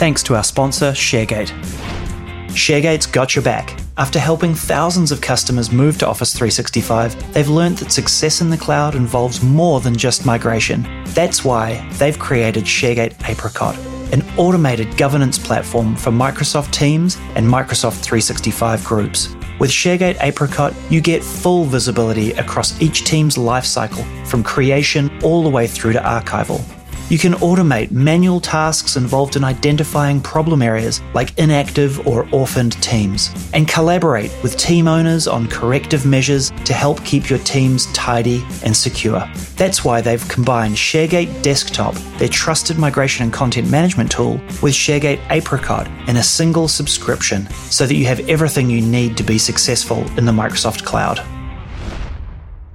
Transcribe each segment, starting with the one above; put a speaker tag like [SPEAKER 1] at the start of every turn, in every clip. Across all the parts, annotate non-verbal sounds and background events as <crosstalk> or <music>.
[SPEAKER 1] thanks to our sponsor, ShareGate. ShareGate's got your back. After helping thousands of customers move to Office 365, they've learned that success in the cloud involves more than just migration. That's why they've created ShareGate Apricot, an automated governance platform for Microsoft Teams and Microsoft 365 groups. With ShareGate Apricot, you get full visibility across each team's lifecycle, from creation all the way through to archival. You can automate manual tasks involved in identifying problem areas like inactive or orphaned teams, and collaborate with team owners on corrective measures to help keep your teams tidy and secure. That's why they've combined ShareGate Desktop, their trusted migration and content management tool, with ShareGate Apricot in a single subscription so that you have everything you need to be successful in the Microsoft cloud.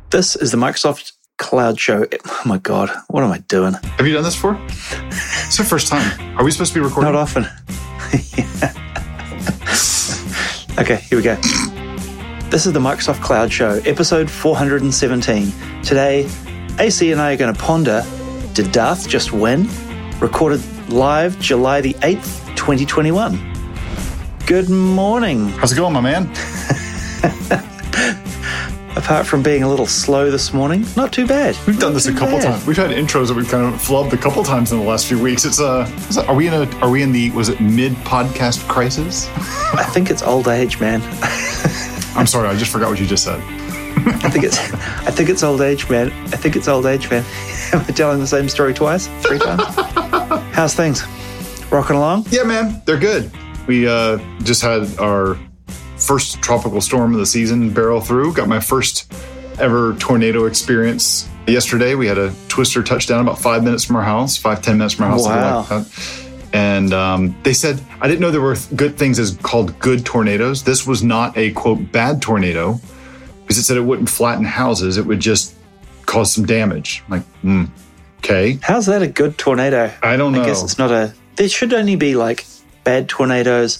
[SPEAKER 1] This is the Microsoft Cloud Show. Oh my God, what am I doing?
[SPEAKER 2] Have you done this before? It's our first time. Are we supposed to be recording?
[SPEAKER 1] Not often. <laughs> okay, here we go. This is the Microsoft Cloud Show, episode 417. Today, AC and I are going to ponder Did Darth just win? Recorded live July the 8th, 2021. Good morning.
[SPEAKER 2] How's it going, my man? <laughs>
[SPEAKER 1] Apart from being a little slow this morning, not too bad.
[SPEAKER 2] We've done this a couple
[SPEAKER 1] bad.
[SPEAKER 2] times. We've had intros that we've kind of flubbed a couple times in the last few weeks. It's uh, is that- are we in a are we in the was it mid podcast crisis?
[SPEAKER 1] I think it's old age, man. <laughs>
[SPEAKER 2] I'm sorry, I just forgot what you just said.
[SPEAKER 1] I think it's I think it's old age, man. I think it's old age, man. <laughs> Am I telling the same story twice? Three times? <laughs> How's things? Rocking along?
[SPEAKER 2] Yeah, man, they're good. We uh, just had our first tropical storm of the season barrel through. Got my first ever tornado experience yesterday. We had a twister touchdown about five minutes from our house, five ten minutes from our house.
[SPEAKER 1] Wow.
[SPEAKER 2] like. And um, they said I didn't know there were good things as called good tornadoes. This was not a quote bad tornado because it said it wouldn't flatten houses; it would just cause some damage. I'm like, mm, okay,
[SPEAKER 1] How's that a good tornado?
[SPEAKER 2] I don't know.
[SPEAKER 1] I guess it's not a. There should only be like bad tornadoes,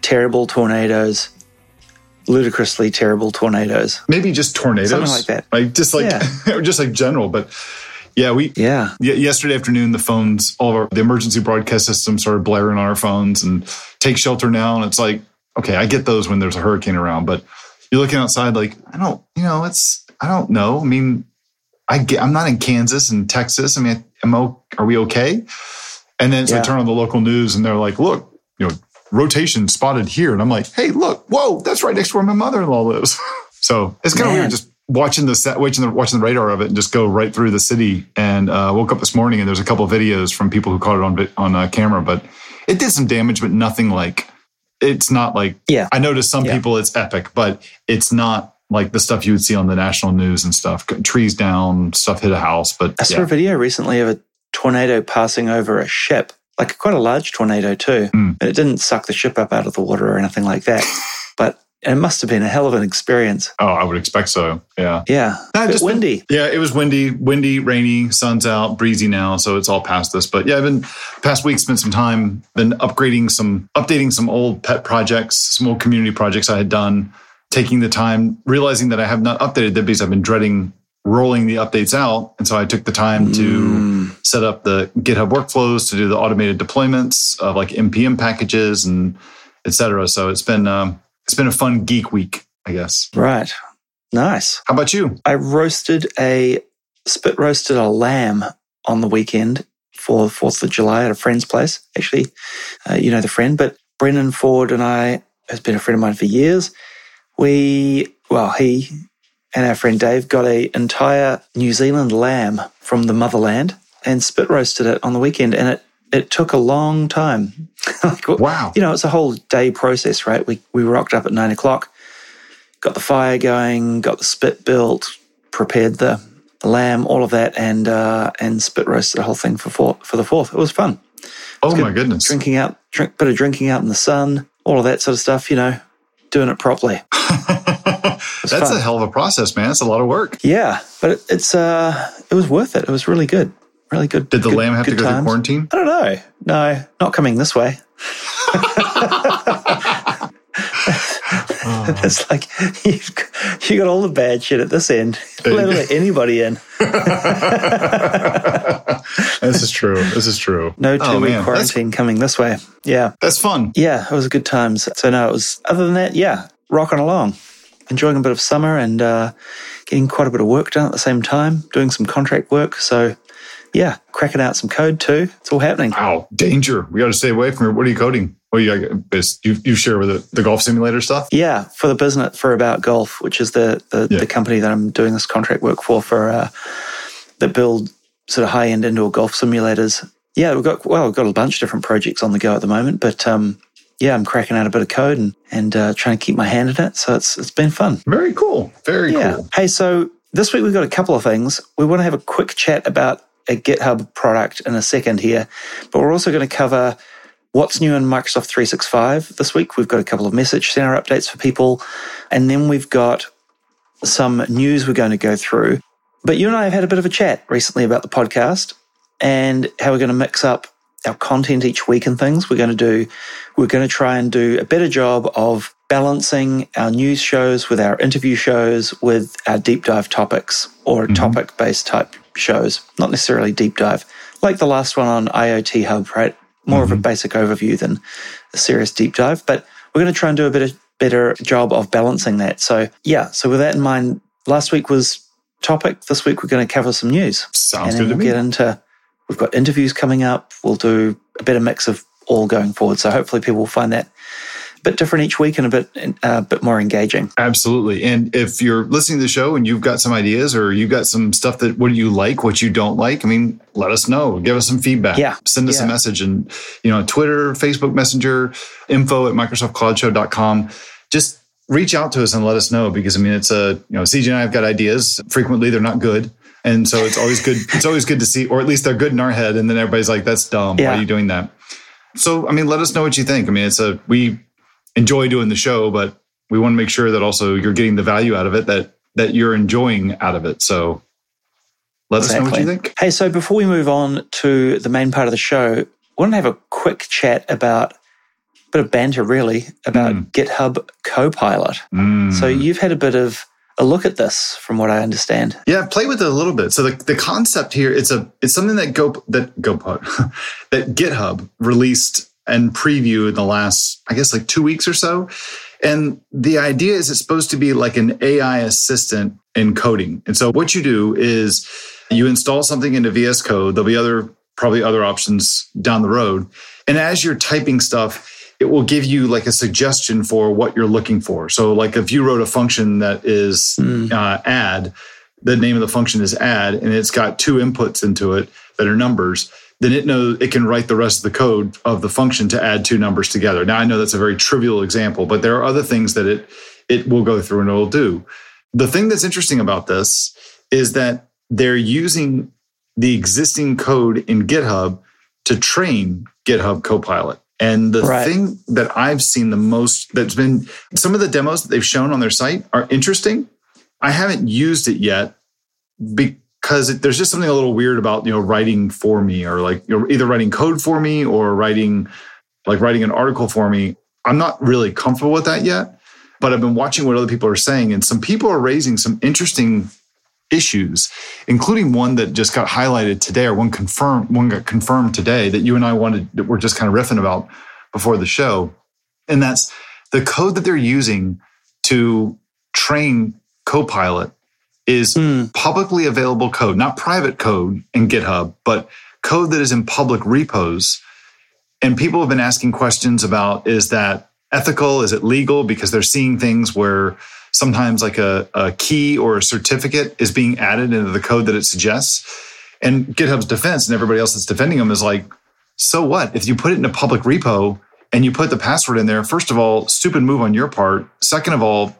[SPEAKER 1] terrible tornadoes, ludicrously terrible tornadoes.
[SPEAKER 2] maybe just tornadoes,
[SPEAKER 1] Something like that.
[SPEAKER 2] like just like
[SPEAKER 1] Yeah. <laughs>
[SPEAKER 2] just like general. But yeah, we
[SPEAKER 1] Yeah.
[SPEAKER 2] yeah, yesterday afternoon the phones, all of our, the emergency broadcast system started blaring on our phones and take shelter now. And it's like, okay, I get those when there's a hurricane around, but you're looking outside like I don't, you know, it's I don't know. I mean, I get I'm not in Kansas and Texas. I mean, am I, are we okay? And then so I turn on the local news and they're like, look, you know, rotation spotted here. And I'm like, hey, look, whoa, that's right next to where my mother-in-law lives. <laughs> so it's kind of weird just watching the set, watching the, watching the radar of it and just go right through the city. And uh, woke up this morning and there's a couple of videos from people who caught it on, on uh, camera, but it did some damage, but nothing like, it's not like,
[SPEAKER 1] Yeah.
[SPEAKER 2] I know to some
[SPEAKER 1] Yeah.
[SPEAKER 2] people it's epic, but it's not like the stuff you would see on the national news and stuff. Trees down, stuff hit a house, but
[SPEAKER 1] I saw
[SPEAKER 2] yeah.
[SPEAKER 1] a video recently of a tornado passing over a ship, like quite a large tornado too.
[SPEAKER 2] Mm.
[SPEAKER 1] And it didn't suck the ship up out of the water or anything like that. <laughs> but it must have been a hell of an experience.
[SPEAKER 2] Oh, I would expect so. Yeah.
[SPEAKER 1] Yeah.
[SPEAKER 2] No,
[SPEAKER 1] Bit
[SPEAKER 2] just been-
[SPEAKER 1] windy.
[SPEAKER 2] Yeah, it was windy, windy, rainy, sun's out, breezy now, so it's all past this. But yeah, I've been past week spent some time been upgrading some updating some old pet projects, some old community projects I had done, taking the time, realizing that I have not updated them because I've been dreading rolling the updates out. And so I took the time to
[SPEAKER 1] Mm.
[SPEAKER 2] set up the GitHub workflows to do the automated deployments of like npm packages and et cetera. So it's been um, it's been a fun geek week, I guess.
[SPEAKER 1] Right. Nice.
[SPEAKER 2] How about you?
[SPEAKER 1] I roasted a spit roasted a lamb on the weekend for the Fourth of July at a friend's place. Actually, uh, you know the friend, but Brendan Ford and I has been a friend of mine for years. We well, he and our friend Dave got a entire New Zealand lamb from the motherland and spit roasted it on the weekend, and it it took a long time. <laughs> like,
[SPEAKER 2] Wow.
[SPEAKER 1] you know, it's a whole day process, right? We we rocked up at nine o'clock, got the fire going, got the spit built, prepared the, lamb, all of that, and uh, and spit roasted the whole thing for four, for the fourth. It was fun.
[SPEAKER 2] Oh
[SPEAKER 1] good.
[SPEAKER 2] my goodness.
[SPEAKER 1] Drinking out, drink bit of drinking out in the sun, all of that sort of stuff. You know, doing it properly. <laughs>
[SPEAKER 2] That's
[SPEAKER 1] fun.
[SPEAKER 2] a hell of a process, man. It's a lot of work.
[SPEAKER 1] Yeah, but it, it's uh, it was worth it. It was really good, really good.
[SPEAKER 2] Did the
[SPEAKER 1] good-
[SPEAKER 2] lamb have to go through
[SPEAKER 1] times.
[SPEAKER 2] quarantine?
[SPEAKER 1] I don't know. No, not coming this way. <laughs> <laughs> Oh. it's like <laughs> you've, you got all the bad shit at this end. Let, let anybody in. <laughs>
[SPEAKER 2] this is true. This is true.
[SPEAKER 1] No two week oh, quarantine that's, coming this way. Yeah.
[SPEAKER 2] That's fun.
[SPEAKER 1] Yeah, it was a good times. So no, it was other than that, yeah, rocking along. Enjoying a bit of summer and uh, getting quite a bit of work done at the same time, doing some contract work. So yeah, cracking out some code too. It's all happening.
[SPEAKER 2] Wow, danger. We got to stay away from it. What are you coding? Well, you, you, you share with the, the golf simulator stuff?
[SPEAKER 1] Yeah, for the business for About Golf, which is the the, yeah. the company that I'm doing this contract work for, for uh, that build sort of high end indoor golf simulators. Yeah, we've got well, we've got a bunch of different projects on the go at the moment, but um, yeah, I'm cracking out a bit of code and and uh, trying to keep my hand in it. So it's it's been fun.
[SPEAKER 2] Very cool. Very yeah. cool.
[SPEAKER 1] Hey, so this week we've got a couple of things. We want to have a quick chat about a GitHub product in a second here, but we're also going to cover what's new in Microsoft 365 this week. We've got a couple of message center updates for people, and then we've got some news we're going to go through. But you and I have had a bit of a chat recently about the podcast and how we're going to mix up our content each week and things. We're going to do, we're going to try and do a better job of balancing our news shows with our interview shows with our deep dive topics or mm-hmm. topic based type shows, not necessarily deep dive, like the last one on IoT Hub, right? More mm-hmm. of a mm-hmm. basic overview than a serious deep dive. But we're going to try and do a better, better job of balancing that. So, yeah, so with that in mind, last week was topic. This week we're going to cover some news.
[SPEAKER 2] Sounds
[SPEAKER 1] and
[SPEAKER 2] then
[SPEAKER 1] we'll
[SPEAKER 2] get
[SPEAKER 1] into, we've got interviews coming up. We'll do a better mix of all going forward. So hopefully people will find that bit different each week and a bit a uh, bit more engaging.
[SPEAKER 2] Absolutely. And if you're listening to the show and you've got some ideas or you've got some stuff that what do you like, what you don't like, I mean, let us know. Give us some feedback.
[SPEAKER 1] Yeah.
[SPEAKER 2] Send us
[SPEAKER 1] yeah.
[SPEAKER 2] a message and you know, Twitter, Facebook Messenger, info at microsoftcloudshow.com. Just reach out to us and let us know because I mean it's a you know CJ and I have got ideas. Frequently they're not good. And so it's always good. It's always good to see, or at least they're good in our head. And then everybody's like, "That's dumb. Yeah. Why are you doing that?" So, I mean, let us know what you think. I mean, it's a we enjoy doing the show, but we want to make sure that also you're getting the value out of it that that you're enjoying out of it. So let exactly. us know what you think.
[SPEAKER 1] Hey, so before we move on to the main part of the show, I want to have a quick chat about a bit of banter really about mm. GitHub Copilot. Mm. So you've had a bit of a look at this from what I understand.
[SPEAKER 2] Yeah, play with it a little bit. So the, the concept here, it's a it's something that Go that GoPod <laughs> that GitHub released and preview in the last, I guess, like two weeks or so. And the idea is it's supposed to be like an AI assistant in coding. And so what you do is you install something into VS Code. There'll be other, probably other options down the road. And as you're typing stuff, it will give you like a suggestion for what you're looking for. So like if you wrote a function that is mm. uh, add, the name of the function is add, and it's got two inputs into it that are numbers then it knows it can write the rest of the code of the function to add two numbers together. Now I know that's a very trivial example, but there are other things that it it will go through and it'll do. The thing that's interesting about this is that they're using the existing code in GitHub to train GitHub Copilot. And the right. thing that I've seen the most that's been some of the demos that they've shown on their site are interesting. I haven't used it yet because there's just something a little weird about you know writing for me or like you know, either writing code for me or writing like writing an article for me. I'm not really comfortable with that yet but i've been watching what other people are saying and some people are raising some interesting issues including one that just got highlighted today or one confirmed one got confirmed today that you and i wanted that we're just kind of riffing about before the show and that's the code that they're using to train copilot is mm. publicly available code, not private code in GitHub, but code that is in public repos. And people have been asking questions about is that ethical? Is it legal? Because they're seeing things where sometimes like a, a key or a certificate is being added into the code that it suggests. And GitHub's defense and everybody else that's defending them is like, so what? If you put it in a public repo and you put the password in there, first of all, stupid move on your part. Second of all,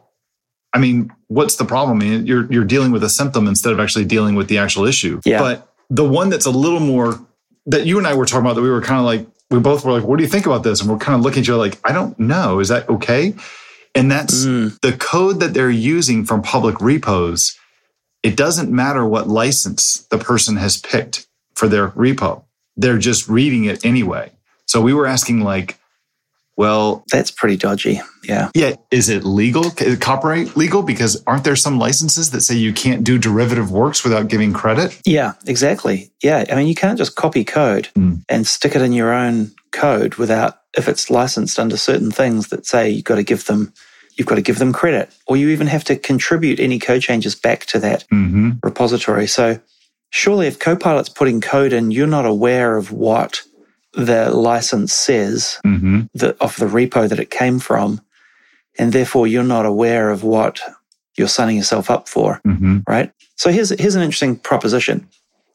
[SPEAKER 2] I mean, what's the problem? I mean, you're you're dealing with a symptom instead of actually dealing with the actual issue.
[SPEAKER 1] Yeah.
[SPEAKER 2] But the one that's a little more that you and I were talking about that we were kind of like we both were like, what do you think about this? And we're kind of looking at each other like, I don't know. Is that okay? And that's mm. the code that they're using from public repos. It doesn't matter what license the person has picked for their repo. They're just reading it anyway. So we were asking like, Well,
[SPEAKER 1] that's pretty dodgy. Yeah.
[SPEAKER 2] Yeah. Is it legal? Is it copyright legal? Because aren't there some licenses that say you can't do derivative works without giving credit?
[SPEAKER 1] Yeah, exactly. Yeah. I mean, you can't just copy code mm. and stick it in your own code without, if it's licensed under certain things that say you've got to give them. You've got to give them credit, or you even have to contribute any code changes back to that mm-hmm. repository. So, surely, if Copilot's putting code in, you're not aware of what the license says mm-hmm. the, of the repo that it came from, and therefore you're not aware of what you're signing yourself up for, mm-hmm. right? So here's here's an interesting proposition.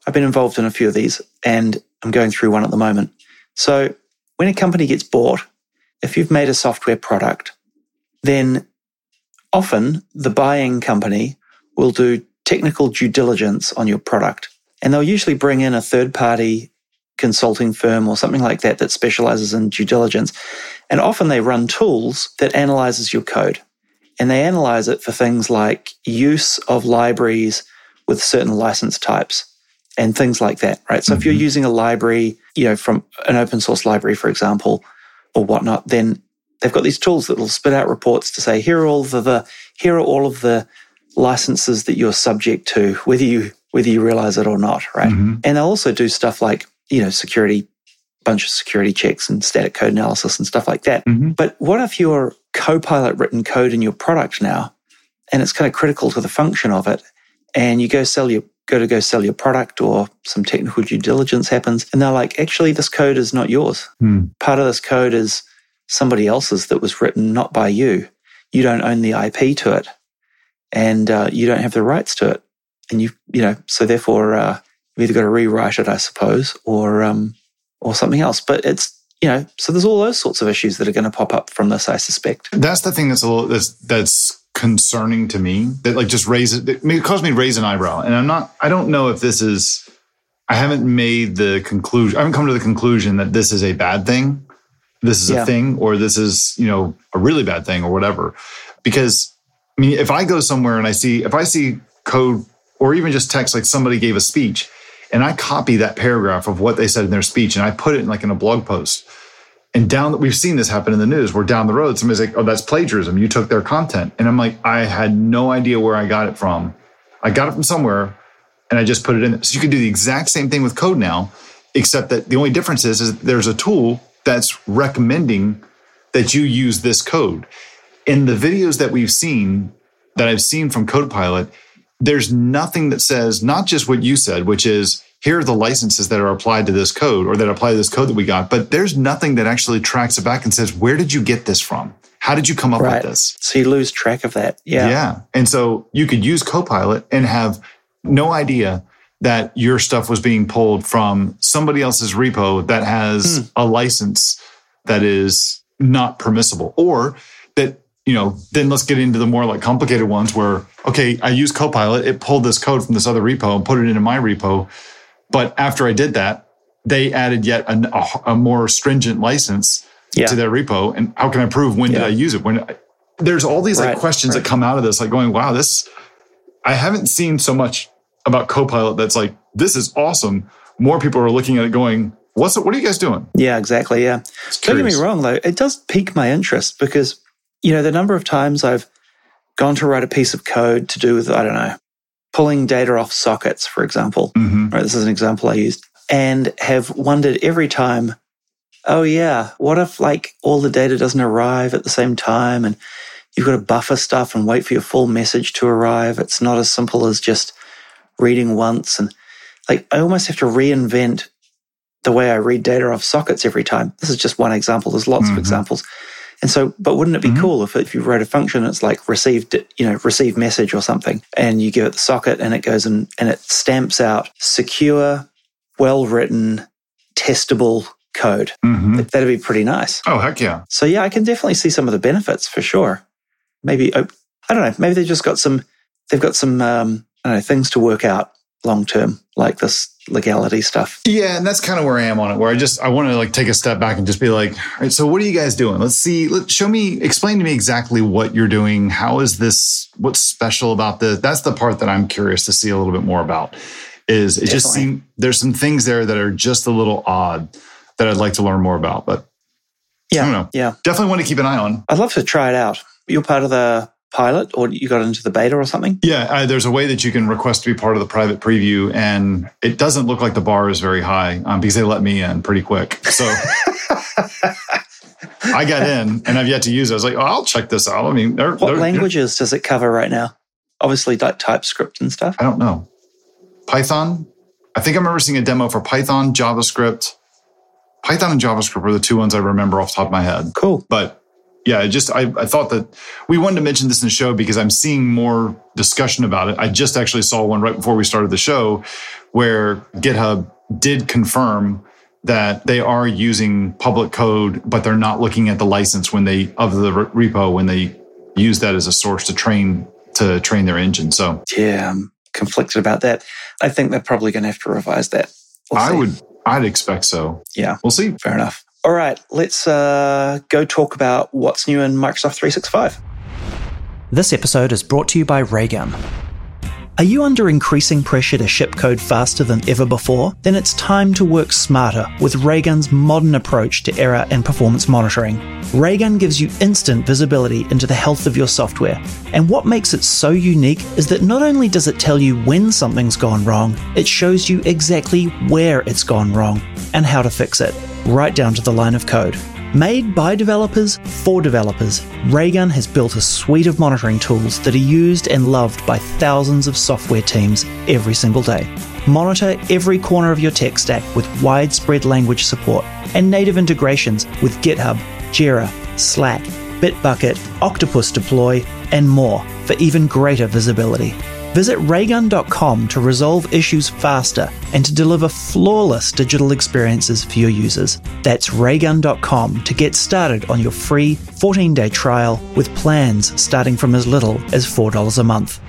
[SPEAKER 1] I've been involved in a few of these, and I'm going through one at the moment. So when a company gets bought, if you've made a software product, then often the buying company will do technical due diligence on your product. And they'll usually bring in a third party consulting firm or something like that that specializes in due diligence. And often they run tools that analyzes your code and they analyze it for things like use of libraries with certain license types and things like that, right? So mm-hmm. if you're mm-hmm. using a library, you know, from an open source library, for example, or whatnot, then they've got these tools that will spit out reports to say, here are all the, the here are all of the licenses that you're subject to, whether you whether you realize it or not, right? Mm-hmm. And they'll also do stuff like you know, security, bunch of security checks and static code analysis and stuff like that. Mm-hmm. But what if your Copilot written code in your product now, and it's kind of critical to the function of it, and you go sell your go to go sell your product or some technical due diligence happens and they're like actually this code is not yours mm. part of this code is somebody else's that was written not by you you don't own the ip to it and uh, you don't have the rights to it and you you know so therefore uh, You've either got to rewrite it, I suppose, or um, or something else. But it's you know, so there's all those sorts of issues that are going to pop up from this, I suspect.
[SPEAKER 2] That's the thing that's a little that's that's concerning to me. That like just raises it, it caused me to raise an eyebrow, and I'm not. I don't know if this is. I haven't made the conclusion. I haven't come to the conclusion that this is a bad thing. This is yeah. a thing, or this is you know a really bad thing, or whatever. Because I mean, if I go somewhere and I see if I see code or even just text like somebody gave a speech and I copy that paragraph of what they said in their speech and I put it in like in a blog post. And down, we've seen this happen in the news where down the road, somebody's like, oh, that's plagiarism. You took their content. And I'm like, I had no idea where I got it from. I got it from somewhere and I just put it in. So you can do the exact same thing with code now, except that the only difference is, is there's a tool that's recommending that you use this code. In the videos that we've seen, that I've seen from CodePilot, there's nothing that says not just what you said, which is here are the licenses that are applied to this code or that apply to this code that we got, but there's nothing that actually tracks it back and says, where did you get this from? How did you come up right. with this?
[SPEAKER 1] So you lose track of that. Yeah.
[SPEAKER 2] Yeah. And so you could use Copilot and have no idea that your stuff was being pulled from somebody else's repo that has hmm. a license that is not permissible or you know, then let's get into the more like complicated ones where, okay, I use Copilot, it pulled this code from this other repo and put it into my repo. But after I did that, they added yet a, a, a more stringent license yeah. to their repo. And how can I prove when yeah. did I use it? When I, there's all these like questions right. that come out of this, like going, wow, this, I haven't seen so much about Copilot that's like, this is awesome. More people are looking at it going, what's it, what are you guys doing?
[SPEAKER 1] Yeah, exactly. Yeah. Don't get me wrong though. It does pique my interest because you know, the number of times I've gone to write a piece of code to do with, I don't know, pulling data off sockets, for example. Mm-hmm. Right, this is an example I used, and have wondered every time, oh, yeah, what if like all the data doesn't arrive at the same time and you've got to buffer stuff and wait for your full message to arrive? It's not as simple as just reading once. And like, I almost have to reinvent the way I read data off sockets every time. This is just one example. There's lots mm-hmm. of examples. And so, but wouldn't it be mm-hmm. cool if, if you wrote a function, it's like received, you know, receive message or something, and you give it the socket and it goes and, and it stamps out secure, well written, testable code. Mm-hmm. That'd be pretty nice.
[SPEAKER 2] Oh, heck yeah.
[SPEAKER 1] So, yeah, I can definitely see some of the benefits for sure. Maybe, oh, I don't know, maybe they've just got some, they've got some, um, I don't know, things to work out long term, like this legality stuff.
[SPEAKER 2] Yeah, and that's kind of where I am on it. Where I just I want to like take a step back and just be like, all right, so what are you guys doing? Let's see. Let show me, explain to me exactly what you're doing. How is this? What's special about this? That's the part that I'm curious to see a little bit more about. Is it Definitely. just seem there's some things there that are just a little odd that I'd like to learn more about, but
[SPEAKER 1] Yeah.
[SPEAKER 2] I don't know.
[SPEAKER 1] Yeah.
[SPEAKER 2] Definitely want to keep an eye on.
[SPEAKER 1] I'd love to try it out. You're part of the pilot or you got into the beta or something?
[SPEAKER 2] Yeah, uh, there's a way that you can request to be part of the private preview, and it doesn't look like the bar is very high um, because they let me in pretty quick. So <laughs> I got in, and I've yet to use it. I was like, oh, I'll check this out. I mean, they're,
[SPEAKER 1] What
[SPEAKER 2] they're-
[SPEAKER 1] languages does it cover right now? Obviously, like TypeScript and stuff.
[SPEAKER 2] I don't know. Python. I think I remember seeing a demo for Python, JavaScript. Python and JavaScript were the two ones I remember off the top of my head.
[SPEAKER 1] Cool.
[SPEAKER 2] But yeah, it just I, I thought that we wanted to mention this in the show because I'm seeing more discussion about it. I just actually saw one right before we started the show where GitHub did confirm that they are using public code, but they're not looking at the license when they of the repo when they use that as a source to train to train their engine. So
[SPEAKER 1] Yeah, I'm conflicted about that. I think they're probably going to have to revise that. We'll
[SPEAKER 2] I would I'd expect so.
[SPEAKER 1] Yeah.
[SPEAKER 2] We'll see.
[SPEAKER 1] Fair enough. All right, let's uh, go talk about what's new in Microsoft 365. This episode is brought to you by Raygun. Are you under increasing pressure to ship code faster than ever before? Then it's time to work smarter with Raygun's modern approach to error and performance monitoring. Raygun gives you instant visibility into the health of your software. And what makes it so unique is that not only does it tell you when something's gone wrong, it shows you exactly where it's gone wrong and how to fix it, right down to the line of code. Made by developers for developers, Raygun has built a suite of monitoring tools that are used and loved by thousands of software teams every single day. Monitor every corner of your tech stack with widespread language support and native integrations with GitHub, Jira, Slack, Bitbucket, Octopus Deploy, and more for even greater visibility. Visit raygun.com to resolve issues faster and to deliver flawless digital experiences for your users. That's raygun.com to get started on your free 14 day trial with plans starting from as little as $4 a month.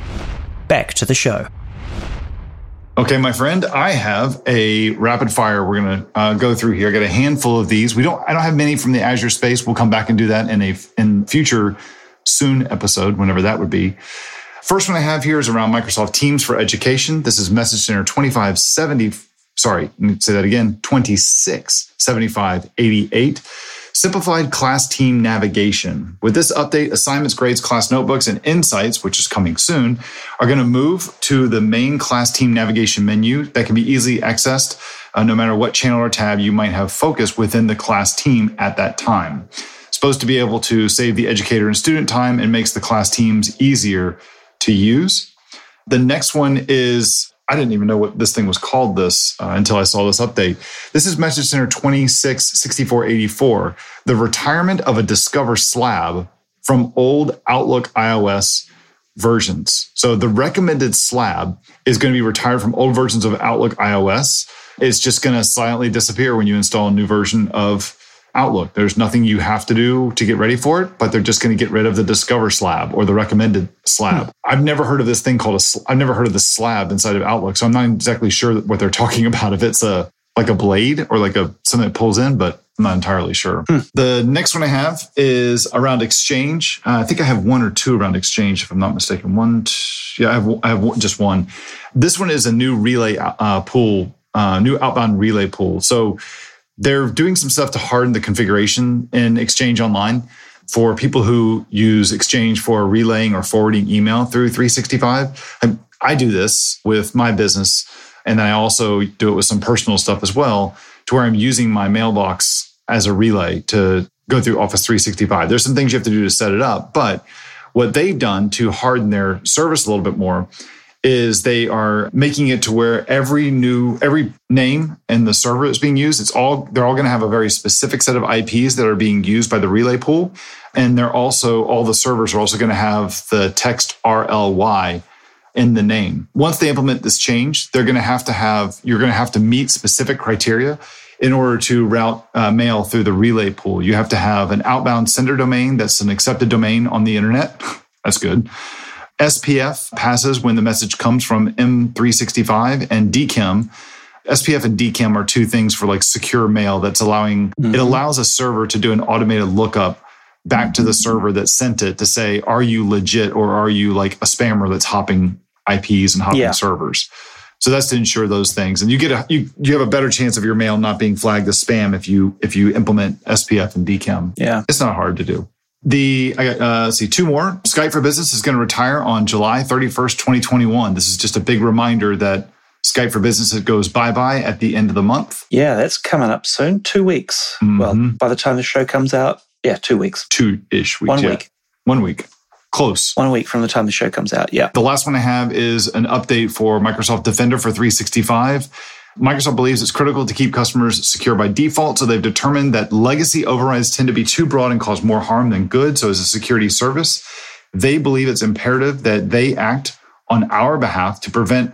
[SPEAKER 1] Back to the show.
[SPEAKER 2] Okay, my friend, I have a rapid fire. We're going to uh, go through here. I got a handful of these. We don't. I don't have many from the Azure space. We'll come back and do that in a in future soon episode, whenever that would be. First one I have here is around Microsoft Teams for Education. This is Message Center 2570. Sorry, let me say that again 267588. Simplified class team navigation. With this update, assignments, grades, class notebooks, and insights, which is coming soon, are going to move to the main class team navigation menu that can be easily accessed uh, no matter what channel or tab you might have focused within the class team at that time. Supposed to be able to save the educator and student time and makes the class teams easier to use. The next one is I didn't even know what this thing was called this uh, until I saw this update. This is Message Center 266484, the retirement of a Discover slab from old Outlook iOS versions. So the recommended slab is going to be retired from old versions of Outlook iOS. It's just going to silently disappear when you install a new version of Outlook. There's nothing you have to do to get ready for it, but they're just going to get rid of the Discover slab or the recommended slab. I've never heard of this thing called a. sl- I've never heard of the slab inside of Outlook, so I'm not exactly sure what they're <laughs> talking about. If it's a like a blade or like a something that pulls in, but I'm not entirely sure. The next one I have is around Exchange. Uh, I think I have one or two around Exchange, if I'm not mistaken. One, yeah, I have I have just one. This one is a new relay uh, pool, uh, new outbound relay pool. So they're doing some stuff to harden the configuration in Exchange Online for people who use Exchange for relaying or forwarding email through 365. I, I do this with my business, and I also do it with some personal stuff as well, to where I'm using my mailbox as a relay to go through Office 365. There's some things you have to do to set it up, but what they've done to harden their service a little bit more is they are making it to where every new every name in the server that's being used it's all they're all going to have a very specific set of IPs that are being used by the relay pool and they're also all the servers are also going to have the text RLY in the name. Once they implement this change, they're going to have to have you're going to have to meet specific criteria in order to route uh, mail through the relay pool. You have to have an outbound sender domain that's an accepted domain on the internet. <laughs> that's good. SPF passes when the message comes from M365 and DKIM. SPF and DKIM are two things for like secure mail that's allowing
[SPEAKER 1] Mhm.
[SPEAKER 2] it allows a server to do an automated lookup back to the server that sent it to say, are you legit or are you like a spammer that's hopping IPs and hopping
[SPEAKER 1] Yeah.
[SPEAKER 2] servers? So that's to ensure those things, and you get a you you have a better chance of your mail not being flagged as spam if you if you implement SPF and DKIM.
[SPEAKER 1] Yeah,
[SPEAKER 2] it's not hard to do. The I got uh, see two more. Skype for Business is going to retire on July 31st, 2021. This is just a big reminder that Skype for Business goes bye bye at the end of the month.
[SPEAKER 1] Yeah, that's coming up soon. Two weeks. Mm-hmm. Well, by the time the show comes out, yeah, two weeks.
[SPEAKER 2] Two ish weeks.
[SPEAKER 1] One
[SPEAKER 2] yeah.
[SPEAKER 1] week.
[SPEAKER 2] One week. Close.
[SPEAKER 1] One week from the time the show comes out. Yeah.
[SPEAKER 2] The last one I have is an update for Microsoft Defender for 365. Microsoft believes it's critical to keep customers secure by default, so they've determined that legacy overrides tend to be too broad and cause more harm than good. So, as a security service, they believe it's imperative that they act on our behalf to prevent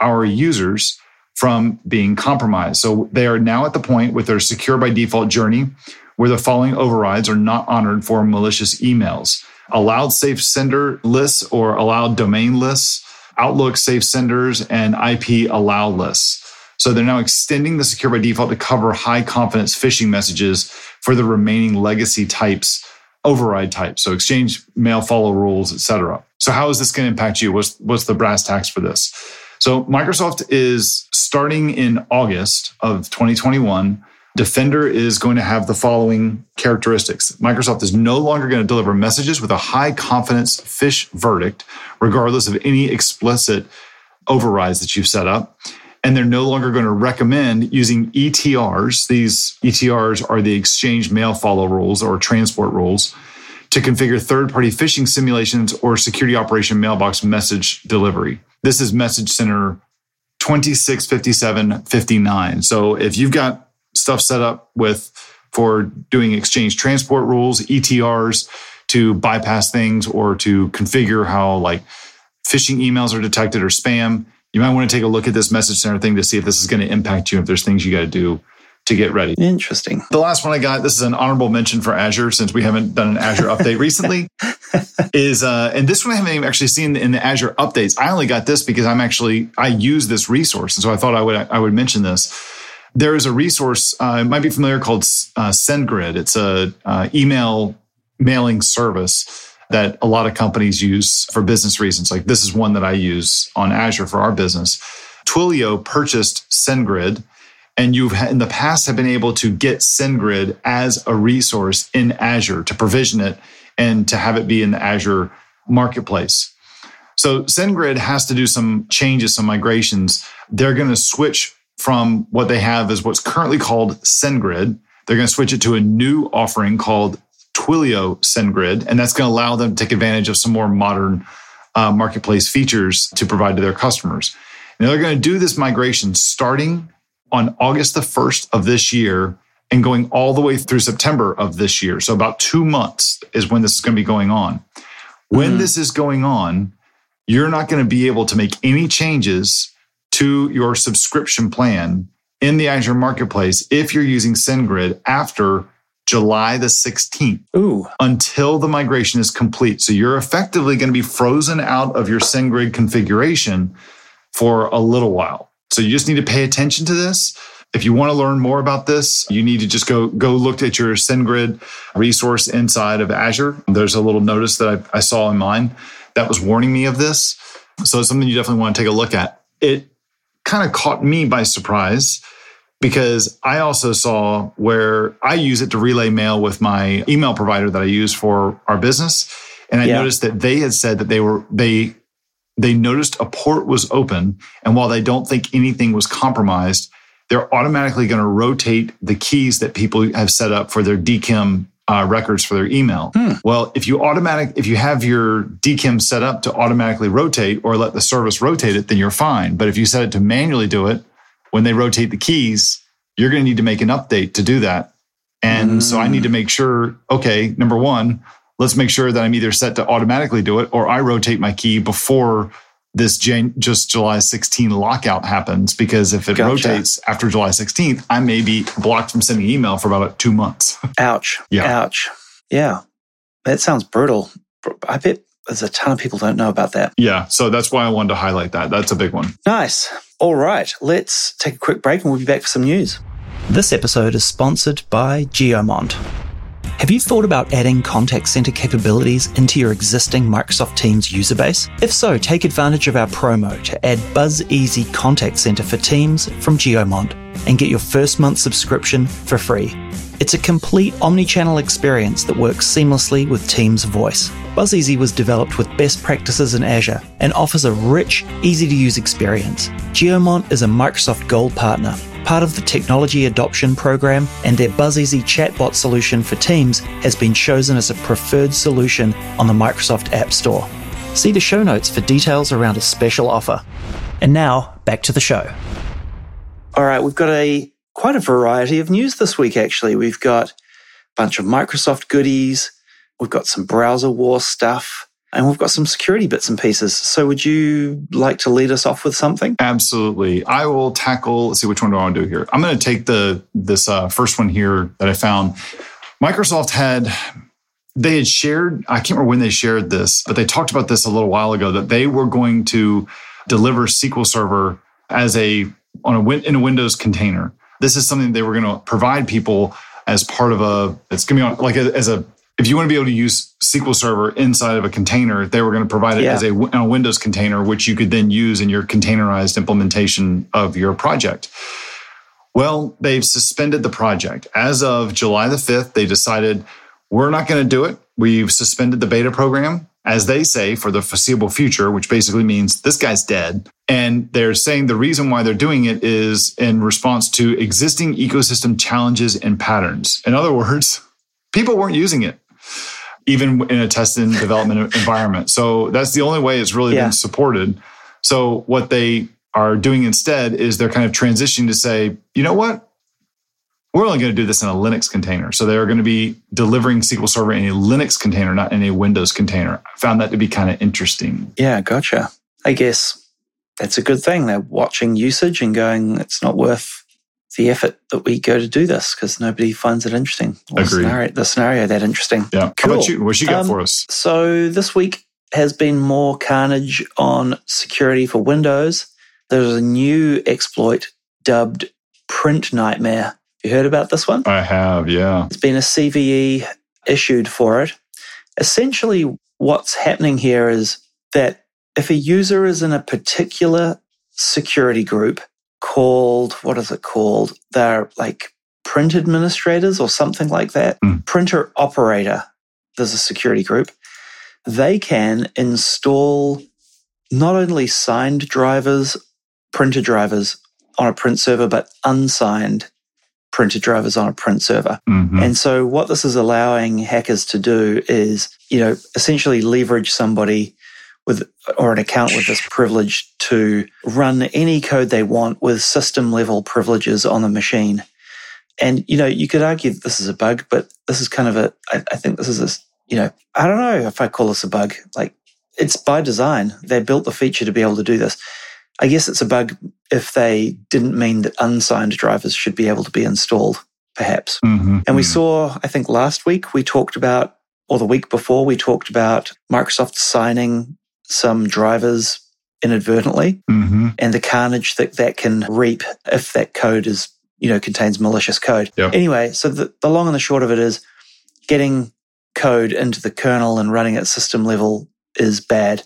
[SPEAKER 2] our users from being compromised. So, they are now at the point with their secure by default journey where the following overrides are not honored for malicious emails allowed safe sender lists or allowed domain lists, Outlook safe senders, and IP allow lists. So they're now extending the secure by default to cover high confidence phishing messages for the remaining legacy types, override types. So exchange mail flow rules, etc. So how is this going to impact you? What's, what's the brass tacks for this? So Microsoft is starting in August of 2021 Defender is going to have the following characteristics. Microsoft is no longer going to deliver messages with a high confidence phish verdict, regardless of any explicit overrides that you've set up. And they're no longer going to recommend using ETRs. These ETRs are the exchange mail flow rules or transport rules to configure third party phishing simulations or security operation mailbox message delivery. This is Message Center 265759. So if you've got stuff set up with for doing exchange transport rules, ETRs to bypass things or to configure how like phishing emails are detected or spam. You might want to take a look at this message center thing to see if this is going to impact you, if there's things you got to do to get ready.
[SPEAKER 1] Interesting.
[SPEAKER 2] The last one I got, this is an honorable mention for Azure since we haven't done an Azure update recently, <laughs> is uh, and this one I haven't even actually seen in the Azure updates. I only got this because I'm actually I use this resource, and so I thought I would I would mention this there is a resource, uh, it might be familiar, called uh, SendGrid. It's a uh, email mailing service that a lot of companies use for business reasons. Like this is one that I use on Azure for our business. Twilio purchased SendGrid, and you've in the past have been able to get SendGrid as a resource in Azure to provision it and to have it be in the Azure marketplace. So SendGrid has to do some changes, some migrations. They're going to switch from what they have is what's currently called SendGrid. They're going to switch it to a new offering called Twilio SendGrid, and that's going to allow them to take advantage of some more modern uh, marketplace features to provide to their customers. And they're going to do this migration starting on August the 1st of this year and going all the way through September of this year. So about two months is when this is going to be going on. When mm-hmm. this is going on, you're not going to be able to make any changes to your subscription plan in the Azure Marketplace if you're using SendGrid after July the 16th.
[SPEAKER 1] Ooh.
[SPEAKER 2] Until the migration is complete. So you're effectively going to be frozen out of your SendGrid configuration for a little while. So you just need to pay attention to this. If you want to learn more about this, you need to just go go look at your SendGrid resource inside of Azure. There's a little notice that I, I saw in mine that was warning me of this. So it's something you definitely want to take a look at. It kind of caught me by surprise because I also saw where I use it to relay mail with my email provider that I use for our business. And I yeah. noticed that they had said that they were, they, they noticed a port was open. And while they don't think anything was compromised, they're automatically going to rotate the keys that people have set up for their DKIM uh, records for their email. Hmm. Well, if you automatic, if you have your DKIM set up to automatically rotate or let the service rotate it, then you're fine. But if you set it to manually do it, when they rotate the keys, you're going to need to make an update to do that. And mm. so I need to make sure, okay, number one, let's make sure that I'm either set to automatically do it or I rotate my key before this Jan- just July 16 lockout happens because if it gotcha. rotates after July 16th, I may be blocked from sending email for about two months. <laughs>
[SPEAKER 1] Ouch. Yeah. Ouch. Yeah. That sounds brutal. I bet there's a ton of people don't know about that.
[SPEAKER 2] Yeah. So that's why I wanted to highlight that. That's a big one.
[SPEAKER 1] Nice. All right. Let's take a quick break and we'll be back for some news. This episode is sponsored by Geomant. Have you thought about adding contact center capabilities into your existing Microsoft Teams user base? If so, take advantage of our promo to add BuzzEasy Contact Center for Teams from Geomant and get your first month subscription for free. It's a complete omni-channel experience that works seamlessly with Teams Voice. BuzzEasy was developed with best practices in Azure and offers a rich, easy-to-use experience. Geomant is a Microsoft Gold partner, part of the Technology Adoption Program, and their BuzzEasy chatbot solution for Teams has been chosen as a preferred solution on the Microsoft App Store. See the show notes for details around a special offer. And now, back to the show. All right, we've got a quite a variety of news this week, actually. We've got a bunch of Microsoft goodies, we've got some browser war stuff, and we've got some security bits and pieces. So, would you like to lead us off with something?
[SPEAKER 2] Absolutely. I will tackle. Let's see which one do I want to do here. I'm going to take the this uh, first one here that I found. Microsoft had they had shared. I can't remember when they shared this, but they talked about this a little while ago that they were going to deliver SQL Server as a on a in a Windows container this is something they were going to provide people as part of a it's going to be on, like a, as a if you want to be able to use SQL Server inside of a container, they were going to provide it yeah. as a, a Windows container, which you could then use in your containerized implementation of your project. Well, they've suspended the project. As of July the 5th, they decided we're not going to do it. We've suspended the beta program as they say, for the foreseeable future, which basically means this guy's dead. And they're saying the reason why they're doing it is in response to existing ecosystem challenges and patterns. In other words, <laughs> people weren't using it, even in a test and development <laughs> environment. So that's the only way it's really yeah. been supported. So what they are doing instead is they're kind of transitioning to say, you know what? We're only going to do this in a Linux container. So they're going to be delivering SQL Server in a Linux container, not in a Windows container. I found that to be kind of interesting.
[SPEAKER 1] Yeah, gotcha. I guess that's a good thing. They're watching usage and going, it's not worth the effort that we go to do this because nobody finds it interesting.
[SPEAKER 2] Agreed. The
[SPEAKER 1] scenario, the scenario that interesting.
[SPEAKER 2] Yeah. Cool. How about you? What you got um, for us?
[SPEAKER 1] So this week has been more carnage on security for Windows. There's a new exploit dubbed Print Nightmare you heard about this one?
[SPEAKER 2] I have, yeah.
[SPEAKER 1] It's been a CVE issued for it. Essentially, what's happening here is that if a user is in a particular security group called, what is it called? They're like print administrators or something like that, mm. printer operator, there's a security group. They can install not only signed drivers, printer drivers on a print server, but unsigned printer drivers on a print server. Mm-hmm. And so what this is allowing hackers to do is, you know, essentially leverage somebody with or an account with this privilege to run any code they want with system level privileges on the machine. And you know, you could argue that this is a bug, but this is kind of a. I, I think this is a. You know, I don't know if I call this a bug. Like, it's by design. They built the feature to be able to do this. I guess it's a bug if they didn't mean that unsigned drivers should be able to be installed, perhaps. Mm-hmm, and we saw, I think last week we talked about, or the week before, we talked about Microsoft signing some drivers inadvertently mm-hmm. and the carnage that that can reap if that code is, you know, contains malicious code. Yep. Anyway, so the, the long and the short of it is getting code into the kernel and running at system level is bad.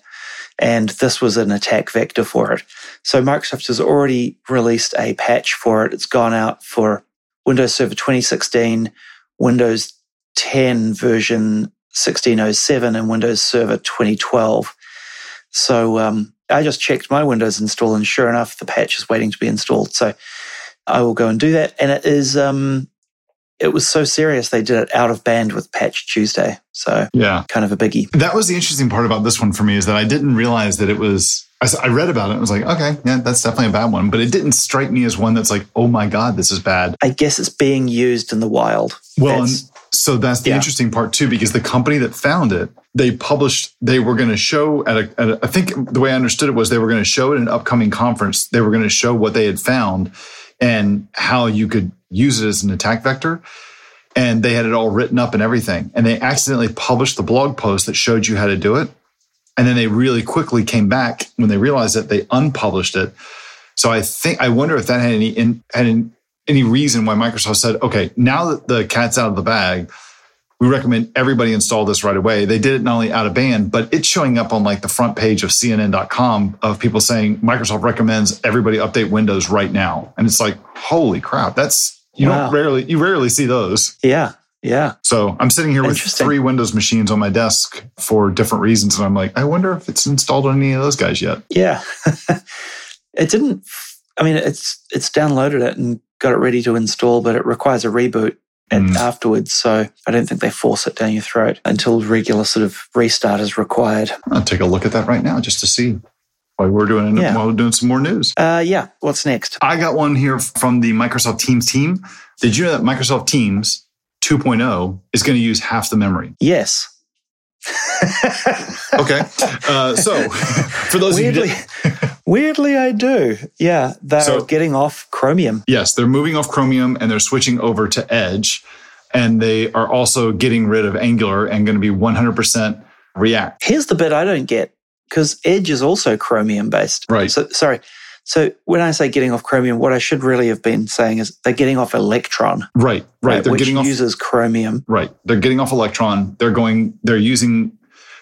[SPEAKER 1] And this was an attack vector for it. So Microsoft has already released a patch for it. It's gone out for Windows Server 2016, Windows 10 version 1607, and Windows Server 2012. So um, I just checked my Windows install, and sure enough, the patch is waiting to be installed. So I will go and do that. And it is um, it was so serious they did it out of band with Patch Tuesday. So yeah, kind of a biggie.
[SPEAKER 2] That was the interesting part about this one for me is that I didn't realize that it was. I read about it. I was like, okay, yeah, that's definitely a bad one. But it didn't strike me as one that's like, oh my god, this is bad.
[SPEAKER 1] I guess it's being used in the wild.
[SPEAKER 2] Well, so that's the yeah. interesting part too, because the company that found it, they published. They were going to show at a, at a. I think the way I understood it was they were going to show it at an upcoming conference. They were going to show what they had found and how you could use it as an attack vector. And they had it all written up and everything. And they accidentally published the blog post that showed you how to do it. And then they really quickly came back when they realized that they unpublished it. So I think I wonder if that had any in, had any reason why Microsoft said, okay, now that the cat's out of the bag, we recommend everybody install this right away. They did it not only out of band, but it's showing up on like the front page of CNN.com of people saying Microsoft recommends everybody update Windows right now. And it's like, holy crap, that's you wow. don't rarely you rarely see those.
[SPEAKER 1] Yeah. Yeah.
[SPEAKER 2] So I'm sitting here with three Windows machines on my desk for different reasons. And I'm like, I wonder if it's installed on any of those guys yet.
[SPEAKER 1] Yeah. <laughs> it didn't I mean it's it's downloaded it and got it ready to install, but it requires a reboot mm. afterwards. So I don't think they force it down your throat until regular sort of restart is required.
[SPEAKER 2] I'll take a look at that right now just to see while we're doing yeah. while we're doing some more news.
[SPEAKER 1] Uh, yeah. What's next?
[SPEAKER 2] I got one here from the Microsoft Teams team. Did you know that Microsoft Teams 2.0 is going to use half the memory?
[SPEAKER 1] Yes. <laughs>
[SPEAKER 2] okay. Uh, so, <laughs> for those
[SPEAKER 1] weirdly, weirdly, I do. Yeah, they're so, getting off Chromium.
[SPEAKER 2] Yes, they're moving off Chromium and they're switching over to Edge, and they are also getting rid of Angular and going to be 100% React.
[SPEAKER 1] Here's the bit I don't get because Edge is also Chromium based.
[SPEAKER 2] Right.
[SPEAKER 1] So, sorry. So when I say getting off Chromium, what I should really have been saying is they're getting off Electron.
[SPEAKER 2] Right, right. right
[SPEAKER 1] they're
[SPEAKER 2] which getting
[SPEAKER 1] off uses Chromium.
[SPEAKER 2] Right. They're getting off Electron. They're going. They're using.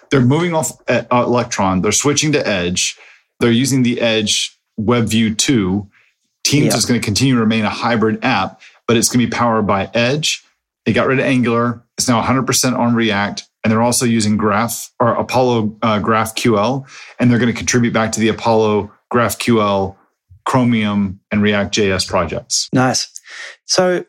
[SPEAKER 2] They're moving off uh, Electron. They're switching to Edge. They're using the Edge WebView two. Teams yep. is going to continue to remain a hybrid app, but it's going to be powered by Edge. They got rid of Angular. It's now 100% on React and they're also using Graph or Apollo uh, GraphQL, and they're going to contribute back to the Apollo GraphQL, Chromium, and React JS projects.
[SPEAKER 1] Nice. So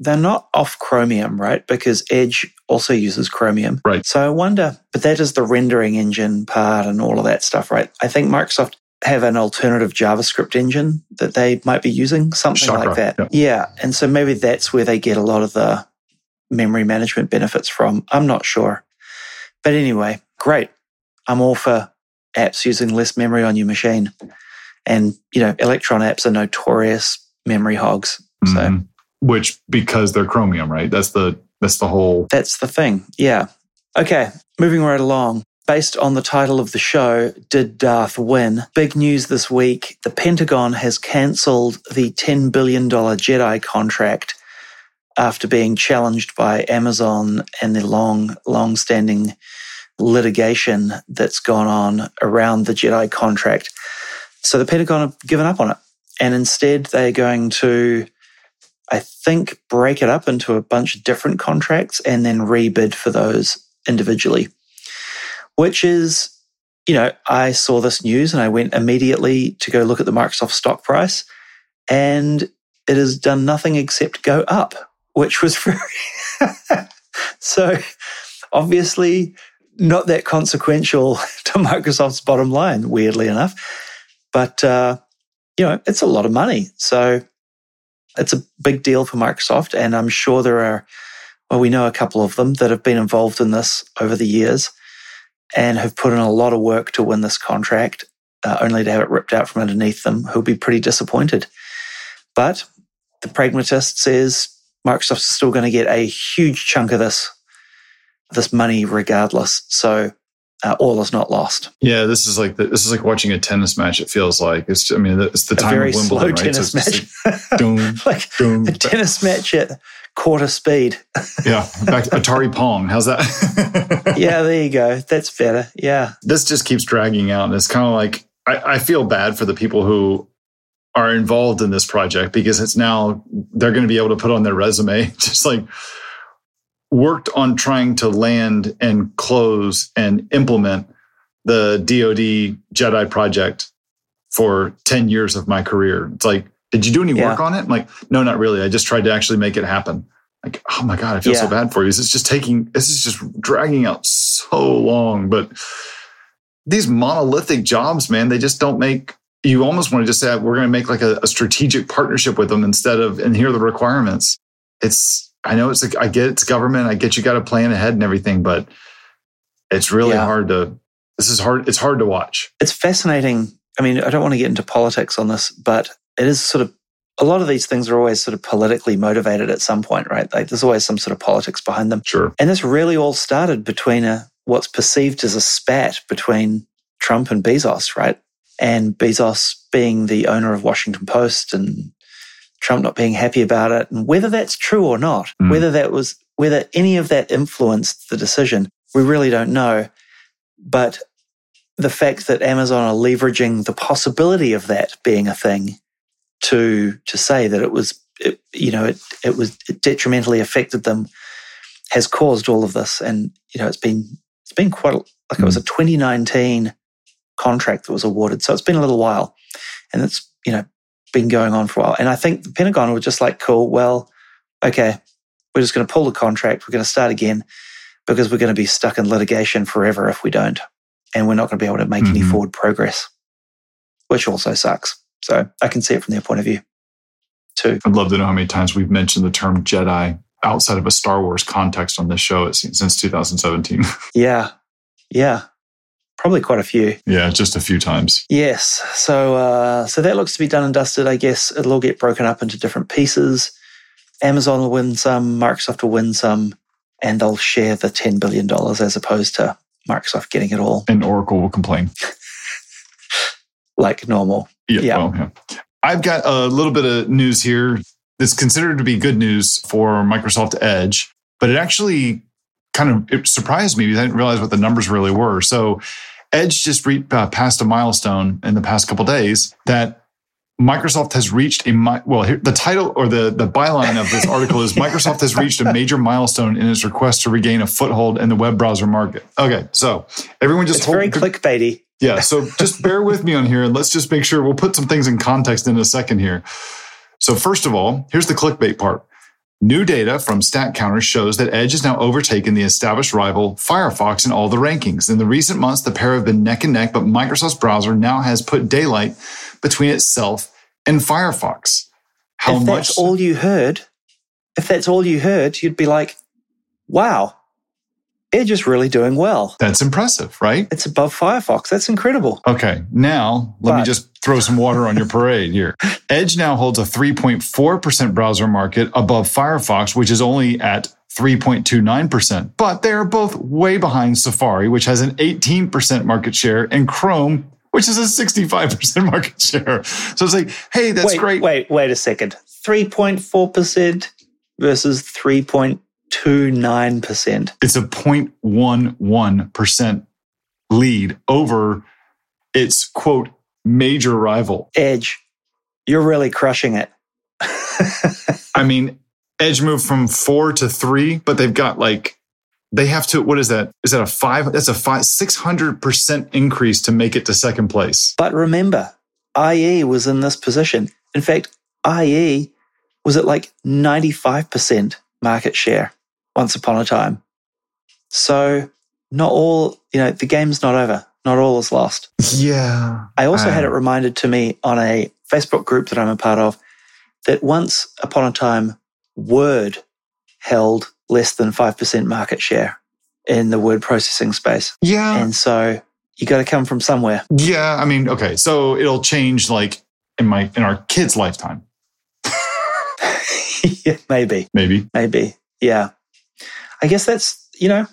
[SPEAKER 1] they're not off Chromium, right? Because Edge also uses Chromium.
[SPEAKER 2] Right.
[SPEAKER 1] So I wonder, but that is the rendering engine part and all of that stuff, right? I think Microsoft have an alternative JavaScript engine that they might be using, something Chakra, like that. Yeah. yeah. And so maybe that's where they get a lot of the memory management benefits from. I'm not sure. But anyway, great. I'm all for apps using less memory on your machine. And, you know, Electron apps are notorious memory hogs. So, mm-hmm.
[SPEAKER 2] Which because they're Chromium, right? That's the that's the whole
[SPEAKER 1] That's the thing. Yeah. Okay, moving right along. Based on the title of the show, Did Darth Win? Big news this week. The Pentagon has cancelled the $10 billion Jedi contract after being challenged by Amazon and the long, long standing litigation that's gone on around the Jedi contract. So the Pentagon have given up on it. And instead, they're going to, I think, break it up into a bunch of different contracts and then rebid for those individually, which is, you know, I saw this news and I went immediately to go look at the Microsoft stock price and it has done nothing except go up, which was <laughs> very. so obviously not that consequential <laughs> to Microsoft's bottom line, weirdly enough. But, uh, you know, it's a lot of money. So it's a big deal for Microsoft. And I'm sure there are, well, we know a couple of them that have been involved in this over the years and have put in a lot of work to win this contract, uh, only to have it ripped out from underneath them, who'll be pretty disappointed. But the pragmatist says Microsoft's still going to get a huge chunk of this this money regardless. So uh, all is not lost.
[SPEAKER 2] Yeah, this is like the, this is like watching a tennis match. It feels like it's. I mean, it's the time
[SPEAKER 1] a very
[SPEAKER 2] of Wimbledon,
[SPEAKER 1] slow
[SPEAKER 2] right?
[SPEAKER 1] tennis
[SPEAKER 2] so
[SPEAKER 1] match, like, <laughs> doom, like doom. a tennis match at quarter speed. <laughs>
[SPEAKER 2] yeah, back to Atari Pong. How's that? <laughs>
[SPEAKER 1] yeah, there you go. That's better. Yeah,
[SPEAKER 2] this just keeps dragging out, and it's kind of like I, I feel bad for the people who are involved in this project because it's now they're going to be able to put on their resume just like worked on trying to land and close and implement the DoD Jedi project for 10 years of my career. It's like, did you do any work on it? I'm like, no, not really. I just tried to actually make it happen. Like, oh my God, I feel yeah. so bad for you. This is just taking, this is just dragging out so long. But these monolithic jobs, man, they just don't make, you almost want to just say, we're going to make like a, a strategic partnership with them instead of, and here are the requirements. It's, I know it's I get it's government. I get you got to plan ahead and everything, but it's really yeah. hard to, this is hard. It's hard to watch.
[SPEAKER 1] It's fascinating. I mean, I don't want to get into politics on this, but it is sort of, a lot of these things are always sort of politically motivated at some point, right? Like there's always some sort of politics behind them.
[SPEAKER 2] Sure.
[SPEAKER 1] And this really all started between a, what's perceived as a spat between Trump and Bezos, right? And Bezos being the owner of Washington Post and Trump not being happy about it, and whether that's true or not, mm. whether that was Whether any of that influenced the decision, we really don't know. But the fact that Amazon are leveraging the possibility of that being a thing to to say that it was it, you know it it was it detrimentally affected them has caused all of this. And you know it's been it's been quite like it was a 2019 contract that was awarded. So it's been a little while. And it's you know been going on for a while and I think the Pentagon were just like cool well okay we're just going to pull the contract we're going to start again because we're going to be stuck in litigation forever if we don't and we're not going to be able to make mm-hmm. any forward progress which also sucks so I can see it from their point of view too.
[SPEAKER 2] I'd love to know how many times we've mentioned the term Jedi outside of a Star Wars context on this show since 2017. <laughs>
[SPEAKER 1] yeah. Yeah. Probably quite a few.
[SPEAKER 2] Yeah, just a few times.
[SPEAKER 1] Yes. So uh, so that looks to be done and dusted. I guess it'll all get broken up into different pieces. Amazon will win some, Microsoft will win some, and they'll share the $10 billion as opposed to Microsoft getting it all.
[SPEAKER 2] And Oracle will complain. <laughs>
[SPEAKER 1] like normal.
[SPEAKER 2] Yeah. yeah. Well, yeah. I've got a little bit of news here that's considered to be good news for Microsoft Edge, but it actually kind of it surprised me because I didn't realize what the numbers really were. So Edge just re- uh, passed a milestone in the past couple days that Microsoft has reached a well. Here, the title or the the byline of this article is Microsoft has reached a major milestone in its request to regain a foothold in the web browser market. Okay, so everyone just
[SPEAKER 1] it's hold, very clickbaity.
[SPEAKER 2] Yeah. So just bear with me on here and let's just make sure we'll put some things in context in a second here. So, first of all, here's the clickbait part. New data from StatCounter shows that Edge has now overtaken the established rival Firefox in all the rankings. In the recent months, the pair have been neck and neck, but Microsoft's browser now has put daylight between itself and Firefox.
[SPEAKER 1] How if much? That's all you heard. If that's all you heard, you'd be like, wow, Edge is really doing well.
[SPEAKER 2] That's impressive, right?
[SPEAKER 1] It's above Firefox. That's incredible.
[SPEAKER 2] Okay. Now, let but, me just throw some water on your <laughs> parade here. Edge now holds a 3.4% browser market above Firefox, which is only at 3.29%. But they are both way behind Safari, which has an 18% market share, and Chrome, which is a 65% <laughs> market share. So it's like, hey, that's
[SPEAKER 1] wait,
[SPEAKER 2] great.
[SPEAKER 1] Wait, wait a second. 3.4% versus 3. 0.29%.
[SPEAKER 2] It's a 0.11% lead over its quote major rival.
[SPEAKER 1] Edge. You're really crushing it. <laughs>
[SPEAKER 2] I mean, Edge moved from four to three, but they've got like they have to what is that is that a five that's a five 600% increase to make it to second place
[SPEAKER 1] but remember ie was in this position in fact ie was at like 95% market share once upon a time. So not all, you know, the game's not over. Not all is lost.
[SPEAKER 2] Yeah.
[SPEAKER 1] I also had it reminded to me on a Facebook group that I'm a part of that once upon a time, Word held less than 5% market share in the word processing space.
[SPEAKER 2] Yeah.
[SPEAKER 1] And so you got to come from somewhere.
[SPEAKER 2] Yeah. I mean, okay. So it'll change like in my, in our kids' lifetime. <laughs>
[SPEAKER 1] yeah, maybe.
[SPEAKER 2] Maybe.
[SPEAKER 1] Maybe. Yeah. I guess that's, you know,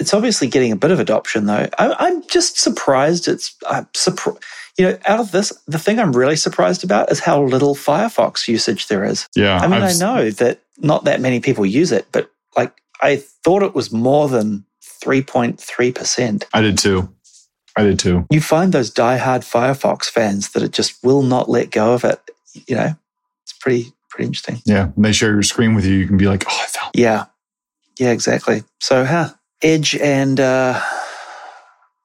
[SPEAKER 1] it's obviously getting a bit of adoption though. I, am just surprised. It's, I'm surprised. You know, out of this, the thing I'm really surprised about is how little Firefox usage there is.
[SPEAKER 2] Yeah.
[SPEAKER 1] I mean, I've, i know that not that many people use it, but like I thought it was more than 3.3%.
[SPEAKER 2] I did too. I did too.
[SPEAKER 1] You find those diehard Firefox fans that it just will not let go of it. You know, it's pretty, pretty interesting.
[SPEAKER 2] Yeah. When they share your screen with you, you can be like, oh, I found
[SPEAKER 1] Yeah. Yeah, exactly. So, huh, Edge and uh,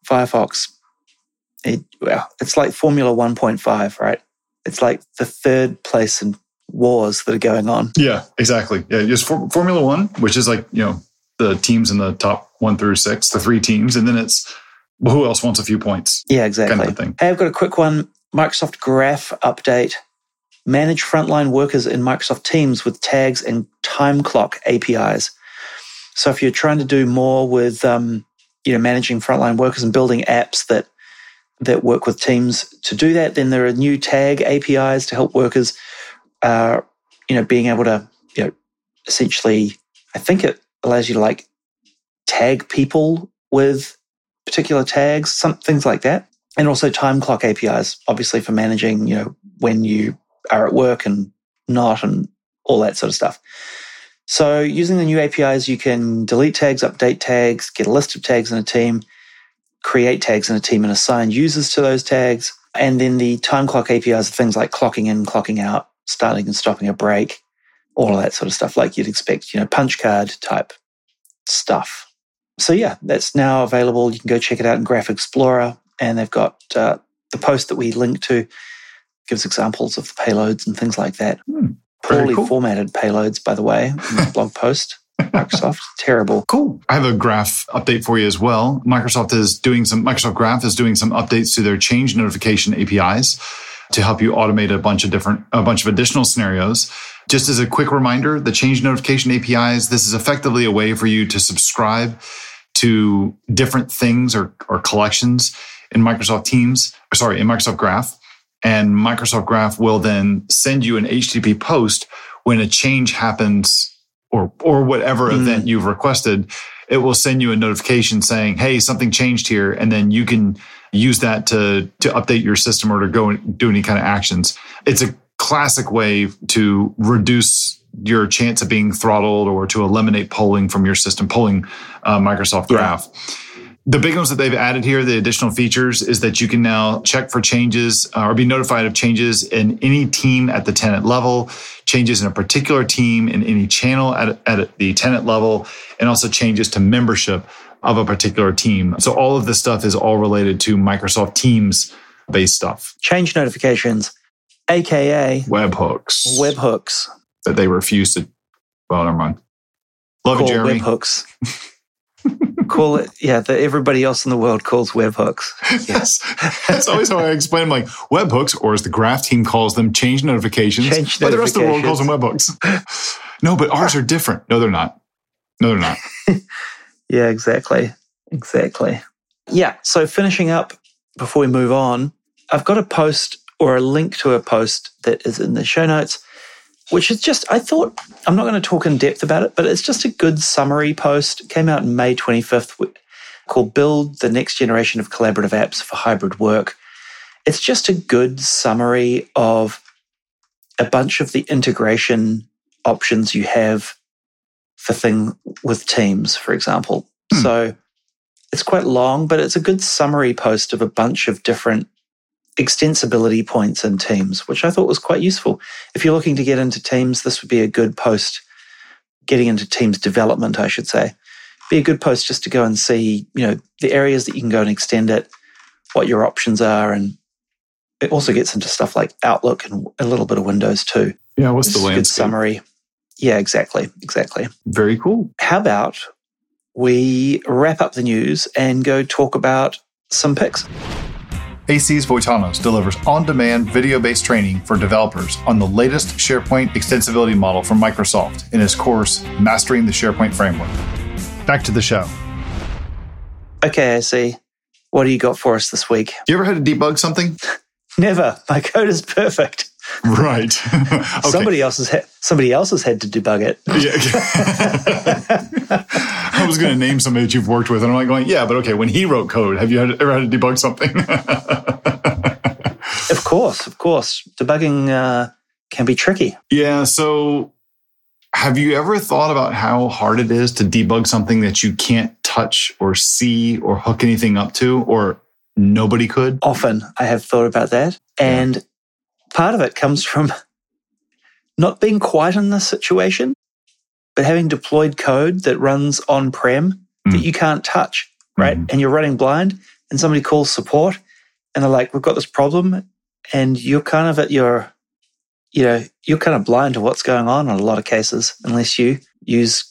[SPEAKER 1] Firefox. It, well, it's like Formula 1.5, right? It's like the third place in wars that are going on.
[SPEAKER 2] Yeah, exactly. Yeah, just for, Formula One, which is like, you know, the teams in the top one through six, the three teams, and then it's well, who else wants a few points?
[SPEAKER 1] Yeah, exactly. Kind of thing. Hey, I've got a quick one. Microsoft Graph update. Manage frontline workers in Microsoft Teams with tags and time clock APIs. So if you're trying to do more with, um, you know, managing frontline workers and building apps that that work with teams to do that, then there are new tag APIs to help workers, uh, you know, being able to, you know, essentially, I think it allows you to like tag people with particular tags, some things like that, and also time clock APIs, obviously for managing, you know, when you are at work and not, and all that sort of stuff. So using the new APIs, you can delete tags, update tags, get a list of tags in a team, create tags in a team and assign users to those tags. And then the time clock APIs are things like clocking in, clocking out, starting and stopping a break, all of that sort of stuff, like you'd expect, you know, punch card type stuff. So yeah, that's now available. You can go check it out in Graph Explorer, and they've got uh, the post that we link to gives examples of the payloads and things like that.
[SPEAKER 2] Hmm,
[SPEAKER 1] Poorly
[SPEAKER 2] cool.
[SPEAKER 1] formatted payloads, by the way, <laughs> blog post. Microsoft, terrible.
[SPEAKER 2] Cool. I have a graph update for you as well. Microsoft is doing some, Microsoft Graph is doing some updates to their change notification APIs to help you automate a bunch of different, a bunch of additional scenarios. Just as a quick reminder, the change notification APIs, this is effectively a way for you to subscribe to different things or, or collections in Microsoft Teams, sorry, in Microsoft Graph. And Microsoft Graph will then send you an HTTP post when a change happens or, or whatever
[SPEAKER 1] Mm.
[SPEAKER 2] event you've requested. It will send you a notification saying, Hey, something changed here. And then you can use that to, to update your system or to go and do any kind of actions. It's a classic way to reduce your chance of being throttled or to eliminate polling from your system, polling uh, Microsoft
[SPEAKER 1] Yeah.
[SPEAKER 2] The big ones that they've added here, the additional features, is that you can now check for changes uh, or be notified of changes in any team at the tenant level, changes in a particular team in any channel at, at the tenant level, and also changes to membership of a particular team. So all of this stuff is all related to Microsoft Teams based stuff.
[SPEAKER 1] Change notifications, aka
[SPEAKER 2] Webhooks
[SPEAKER 1] webhooks.
[SPEAKER 2] that they refuse to. Well, never mind. Love you, Jeremy.
[SPEAKER 1] webhooks. <laughs> Call it, yeah, that everybody else in the world calls webhooks. <laughs>
[SPEAKER 2] Yes. That's always how I explain them, like webhooks, or as the graph team calls them, change notifications.
[SPEAKER 1] Change
[SPEAKER 2] but the rest of the world calls them webhooks. no, but ours are different. No, they're not. No, they're not. <laughs>
[SPEAKER 1] Yeah, exactly. Exactly. Yeah. So finishing up before we move on, I've got a post or a link to a post that is in the show notes, which is just, I thought, I'm not going to talk in depth about it, but it's just a good summary post. It came out in May 25th called Build the Next Generation of Collaborative Apps for Hybrid Work. It's just a good summary of a bunch of the integration options you have for thing with Teams, for example.
[SPEAKER 2] Hmm.
[SPEAKER 1] So it's quite long, but it's a good summary post of a bunch of different extensibility points in Teams, which I thought was quite useful. If you're looking to get into Teams, this would be a good post. Getting into Teams development, I should say, be a good post just to go and see, you know, the areas that you can go and extend it, what your options are, and it also gets into stuff like Outlook and a little bit of Windows too.
[SPEAKER 2] Yeah, what's the
[SPEAKER 1] a good summary. Yeah, exactly, exactly
[SPEAKER 2] Very cool.
[SPEAKER 1] how about we wrap up the news and go talk about some picks?
[SPEAKER 2] AC's Voitanos delivers on demand video based training for developers on the latest SharePoint extensibility model from Microsoft in his course, Mastering the SharePoint Framework. Back to the show.
[SPEAKER 1] Okay, I see. What do you got for us this week?
[SPEAKER 2] You ever had to debug something? <laughs>
[SPEAKER 1] Never. My code is perfect.
[SPEAKER 2] Right. <laughs> okay.
[SPEAKER 1] Somebody else has had, somebody else has had to debug it. <laughs>
[SPEAKER 2] Yeah. <laughs> I was going to name somebody that you've worked with, and I'm like going, yeah, but okay. When he wrote code, have you had, ever had to debug something?
[SPEAKER 1] Of course, of course. Debugging uh, can be tricky.
[SPEAKER 2] yeah. So, have you ever thought about how hard it is to debug something that you can't touch or see or hook anything up to, or nobody could?
[SPEAKER 1] Often I have thought about that. And part of it comes from <laughs> not being quite in this situation, but having deployed code that runs on prem that
[SPEAKER 2] Mm.
[SPEAKER 1] you can't touch, right?
[SPEAKER 2] Mhm.
[SPEAKER 1] And you're running blind, and somebody calls support and they're like, We've got this problem. And you're kind of at your, you know, you're kind of blind to what's going on in a lot of cases, unless you use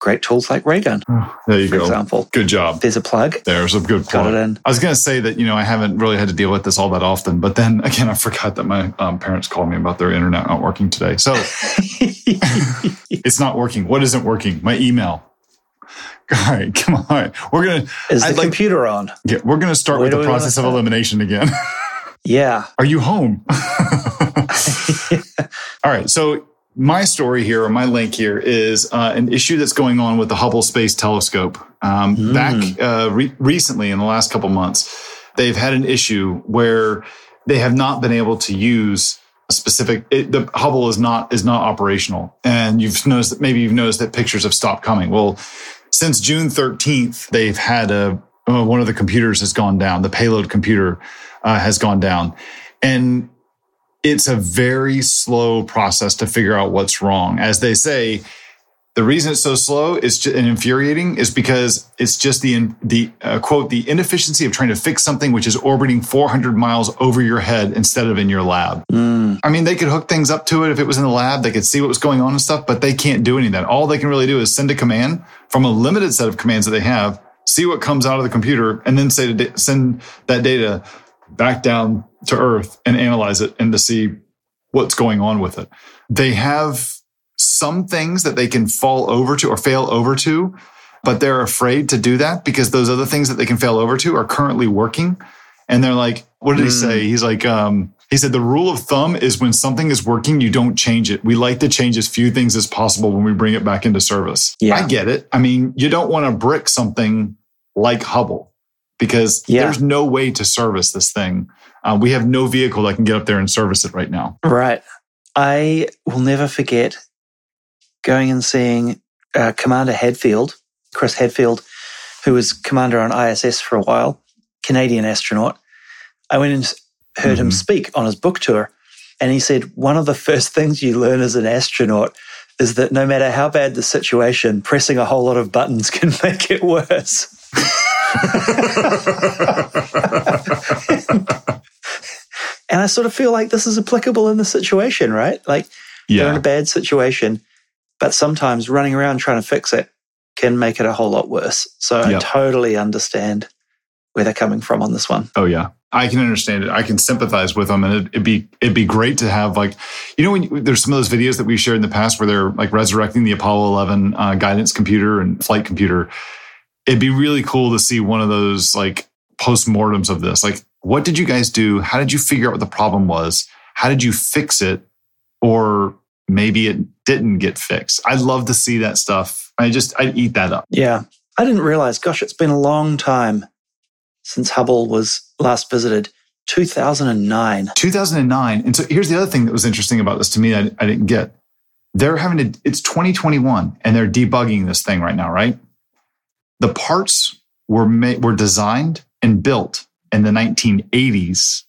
[SPEAKER 1] great tools like Raygun,
[SPEAKER 2] There you go.
[SPEAKER 1] example.
[SPEAKER 2] Good job.
[SPEAKER 1] There's a plug.
[SPEAKER 2] There's a good
[SPEAKER 1] Got
[SPEAKER 2] plug.
[SPEAKER 1] it in.
[SPEAKER 2] I was going to say that, you know, I haven't really had to deal with this all that often, but then <laughs> again, I forgot that my um, parents called me about their internet not working today. So <laughs> it's not working. What isn't working? My email. <laughs> All right, come on. We're gonna
[SPEAKER 1] Is the
[SPEAKER 2] I'd like-
[SPEAKER 1] computer on?
[SPEAKER 2] yeah, we're gonna start
[SPEAKER 1] Where
[SPEAKER 2] with the process of elimination again.
[SPEAKER 1] Yeah.
[SPEAKER 2] Are you home? All right. So my story here, or my link here, is uh, an issue that's going on with the Hubble Space Telescope. Um,
[SPEAKER 1] Mm.
[SPEAKER 2] Back uh, re- recently, in the last couple months, they've had an issue where they have not been able to use a specific. It, the Hubble is not is not operational, and you've noticed that maybe you've noticed that pictures have stopped coming. Well, since June 13th, they've had a uh, one of the computers has gone down. The payload computer uh, has gone down, and it's a very slow process to figure out what's wrong. As they say, the reason it's so slow is just, and infuriating is because it's just the the uh, quote the inefficiency of trying to fix something which is orbiting 400 miles over your head instead of in your lab. Mm. I mean, they could hook things up to it if it was in the lab. They could see what was going on and stuff, but they can't do any of that. All they can really do is send a command from a limited set of commands that they have, see what comes out of the computer, and then say to send that data back down to Earth and analyze it and to see what's going on with it. They have some things that they can fall over to or fail over to, but they're afraid to do that because those other things that they can fail over to are currently working. And they're like, what did he say? He's like, um, he said, the rule of thumb is when something is working, you don't change it. We like to change as few things as possible when we bring it back into service. Yeah. I get it. I mean, you don't want to brick something like Hubble because yeah. there's no way to service this thing. Uh, we have no vehicle that can get up there and service it right now.
[SPEAKER 1] Right. I will never forget going and seeing uh, Commander Hadfield, Chris Hadfield, who was commander on ISS for a while, Canadian astronaut. I went and heard mm-hmm. him speak on his book tour. And he said, one of the first things you learn as an astronaut is that no matter how bad the situation, pressing a whole lot of buttons <laughs> can make it worse. <laughs> <laughs> and I sort of feel like this is applicable in the situation, right? Like yeah. they're in a bad situation, but sometimes running around trying to fix it can make it a whole lot worse. So yep. I totally understand where they're coming from on this one.
[SPEAKER 2] Oh yeah. I can understand it. I can sympathize with them, and it'd, it'd be it'd be great to have like, you know, when you, there's some of those videos that we shared in the past where they're like resurrecting the Apollo 11 uh, guidance computer and flight computer, it'd be really cool to see one of those like postmortems of this. Like, what did you guys do? How did you figure out what the problem was? How did you fix it? Or maybe it didn't get fixed. I'd love to see that stuff. I just, I'd eat that up.
[SPEAKER 1] Yeah. I didn't realize, gosh, it's been a long time since Hubble was last visited. 2009.
[SPEAKER 2] 2009. And so here's the other thing that was interesting about this to me, I, I didn't get. They're having to, it's 2021 and they're debugging this thing right now, right? The parts were made, were designed and built in the 1980s,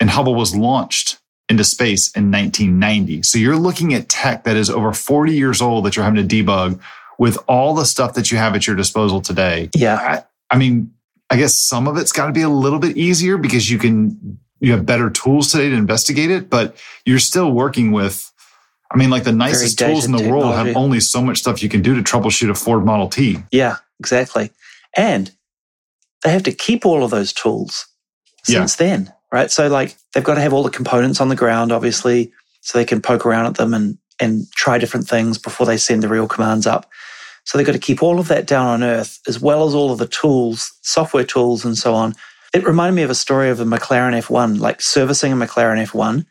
[SPEAKER 2] and Hubble was launched into space in 1990. So you're looking at tech that is over 40 years old that you're having to debug with all the stuff that you have at your disposal today.
[SPEAKER 1] Yeah.
[SPEAKER 2] I, I mean, I guess some of it's got to be a little bit easier because you can you have better tools today to investigate it, but you're still working with I mean, like the nicest tools in the technology. world have only so much stuff you can do to troubleshoot a Ford Model T.
[SPEAKER 1] Yeah, exactly. And they have to keep all of those tools since yeah. then, right? So, like, they've got to have all the components on the ground, obviously, so they can poke around at them and and try different things before they send the real commands up. So they've got to keep all of that down on Earth, as well as all of the tools, software tools, and so on. It reminded me of a story of a McLaren F1. Like servicing a McLaren F1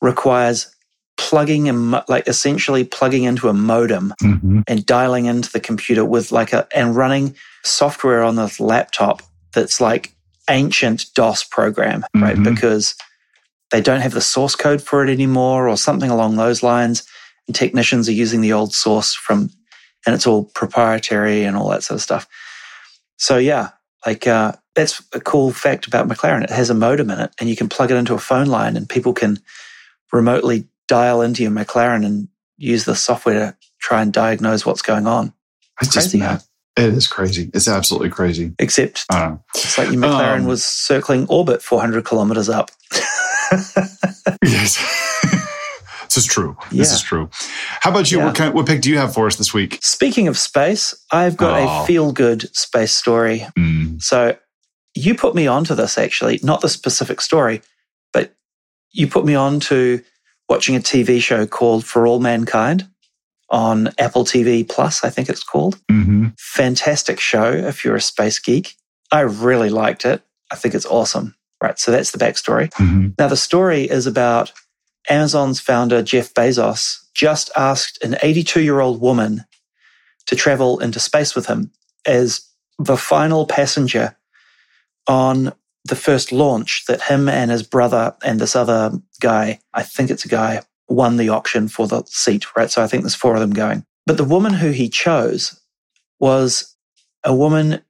[SPEAKER 1] requires plugging and like essentially plugging into a modem mm-hmm. and dialing into the computer with like a and running software on this laptop that's like ancient DOS program, mm-hmm. right? Because they don't have the source code for it anymore or something along those lines. And technicians are using the old source from, and it's all proprietary and all that sort of stuff. So yeah, like uh, that's a cool fact about McLaren. It has a modem in it, and you can plug it into a phone line, and people can remotely dial into your McLaren and use the software to try and diagnose what's going on.
[SPEAKER 2] It's, it's crazy, just, It is crazy. It's absolutely crazy.
[SPEAKER 1] Except it's like your McLaren um, was circling orbit 400 kilometers up. <laughs>
[SPEAKER 2] yes. <laughs> this is true. Yeah. This is true. How about you? Yeah. What, kind, what pick do you have for us this week?
[SPEAKER 1] Speaking of space, I've got oh. a feel good space story. Mm. So you put me onto this actually, not the specific story, but you put me on to watching a TV show called For All Mankind on Apple TV Plus, I think it's called. Mm-hmm. Fantastic show if you're a space geek. I really liked it. I think it's awesome. Right. So that's the backstory. Mm-hmm. Now, the story is about Amazon's founder, Jeff Bezos, just asked an 82 year old woman to travel into space with him as the final passenger on the first launch that him and his brother and this other guy, I think it's a guy, won the auction for the seat, right? So I think there's four of them going. But the woman who he chose was a woman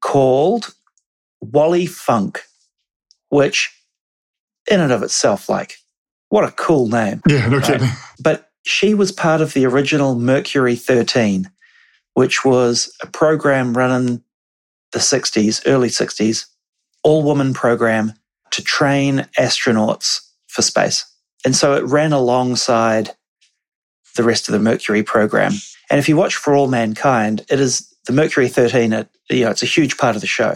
[SPEAKER 1] called Wally Funk, which in and of itself, like, what a cool name.
[SPEAKER 2] Yeah, no
[SPEAKER 1] right?
[SPEAKER 2] kidding.
[SPEAKER 1] But she was part of the original Mercury 13, which was a program run in the 60s, early 60s, all woman program to train astronauts for space. And so it ran alongside the rest of the Mercury program. And if you watch For All Mankind, it is the Mercury 13, it, you know, it's a huge part of the show,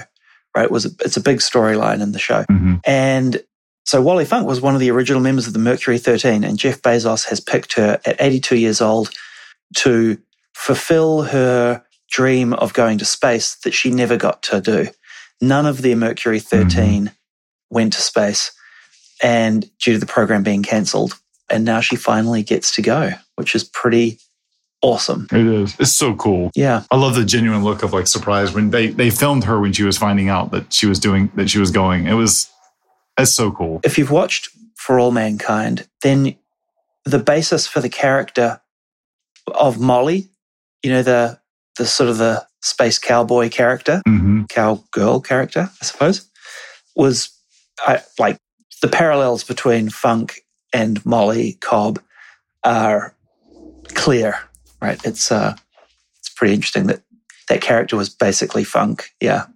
[SPEAKER 1] right? It was a, it's a big storyline in the show.
[SPEAKER 2] Mm-hmm.
[SPEAKER 1] And so Wally Funk was one of the original members of the Mercury 13, and Jeff Bezos has picked her at 82 years old to fulfill her dream of going to space that she never got to do. None of the Mercury 13 mm-hmm. went to space, and due to the program being cancelled, and now she finally gets to go, which is pretty awesome.
[SPEAKER 2] It is. It's so cool.
[SPEAKER 1] Yeah.
[SPEAKER 2] I love the genuine look of like surprise when they they filmed her when she was finding out that she was doing that she was going. It was that's so cool.
[SPEAKER 1] If you've watched For All Mankind, then the basis for the character of Molly, you know, the the sort of the space cowboy character,
[SPEAKER 2] mm-hmm.
[SPEAKER 1] cowgirl character, I suppose, was I, like the parallels between Funk and Molly Cobb are clear, right? It's uh, it's pretty interesting that that character was basically Funk. Yeah,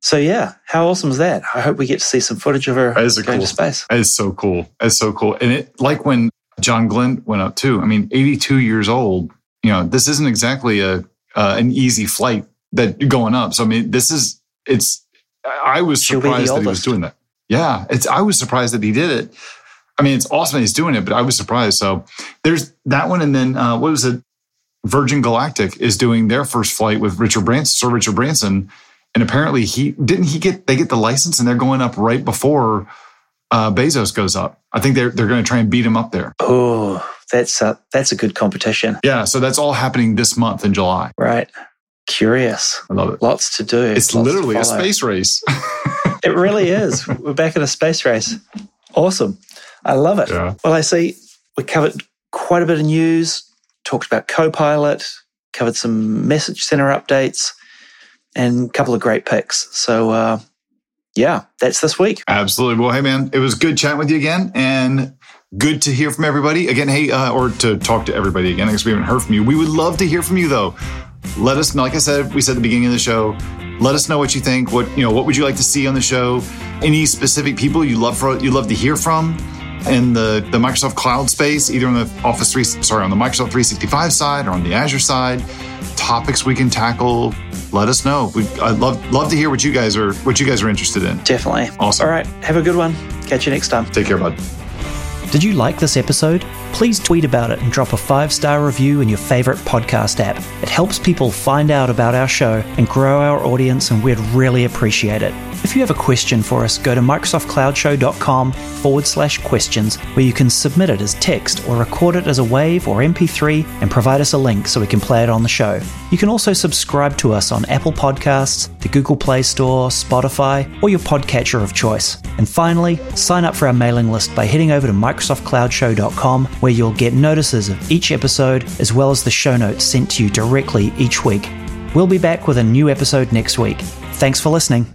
[SPEAKER 1] so yeah, how awesome is that? I hope we get to see some footage of her going
[SPEAKER 2] cool,
[SPEAKER 1] to space.
[SPEAKER 2] That is so cool. It's so cool. And it like when John Glenn went up too. I mean, 82 years old. You know, this isn't exactly a uh, an easy flight that going up. So I mean, this is it's. I was surprised that he was doing that. Yeah, it's. I was surprised that he did it. I mean, it's awesome that he's doing it, but I was surprised. So there's that one, and then uh, what was it? Virgin Galactic is doing their first flight with Richard Branson, Sir Richard Branson and apparently he didn't he get they get the license and they're going up right before uh, Bezos goes up. I think they're they're going to try and beat him up there.
[SPEAKER 1] Oh, that's a, that's a good competition.
[SPEAKER 2] Yeah, so that's all happening this month in July.
[SPEAKER 1] Right. Curious.
[SPEAKER 2] I love it.
[SPEAKER 1] Lots to do.
[SPEAKER 2] It's literally a space race. <laughs>
[SPEAKER 1] it really is. We're back in a space race. Awesome. I love it.
[SPEAKER 2] Yeah.
[SPEAKER 1] Well, I see we covered quite a bit of news, talked about Copilot, covered some message center updates and a couple of great picks. So, uh, yeah, that's this week.
[SPEAKER 2] Absolutely. Well, hey, man, it was good chatting with you again and good to hear from everybody. Again, hey, uh, or to talk to everybody again, i guess we haven't heard from you. We would love to hear from you, though. Let us know, like I said, we said at the beginning of the show, let us know what you think. What, you know, what would you like to see on the show? Any specific people you love for, you love to hear from? in the, the Microsoft cloud space, either on the Office 3, sorry, on the Microsoft 365 side or on the Azure side, topics we can tackle, let us know. We, I'd love love to hear what you guys are what you guys are interested in.
[SPEAKER 1] Definitely.
[SPEAKER 2] Awesome.
[SPEAKER 1] All right. Have a good one. Catch you next time.
[SPEAKER 2] Take care, bud.
[SPEAKER 1] Did you like this episode? Please tweet about it and drop a five star review in your favorite podcast app. It helps people find out about our show and grow our audience, and we'd really appreciate it. If you have a question for us, go to MicrosoftCloudShow.com forward slash questions, where you can submit it as text or record it as a wave or MP3 and provide us a link so we can play it on the show. You can also subscribe to us on Apple Podcasts, the Google Play Store, Spotify, or your podcatcher of choice. And finally, sign up for our mailing list by heading over to MicrosoftCloudShow.com, where you'll get notices of each episode as well as the show notes sent to you directly each week. We'll be back with a new episode next week. Thanks for listening.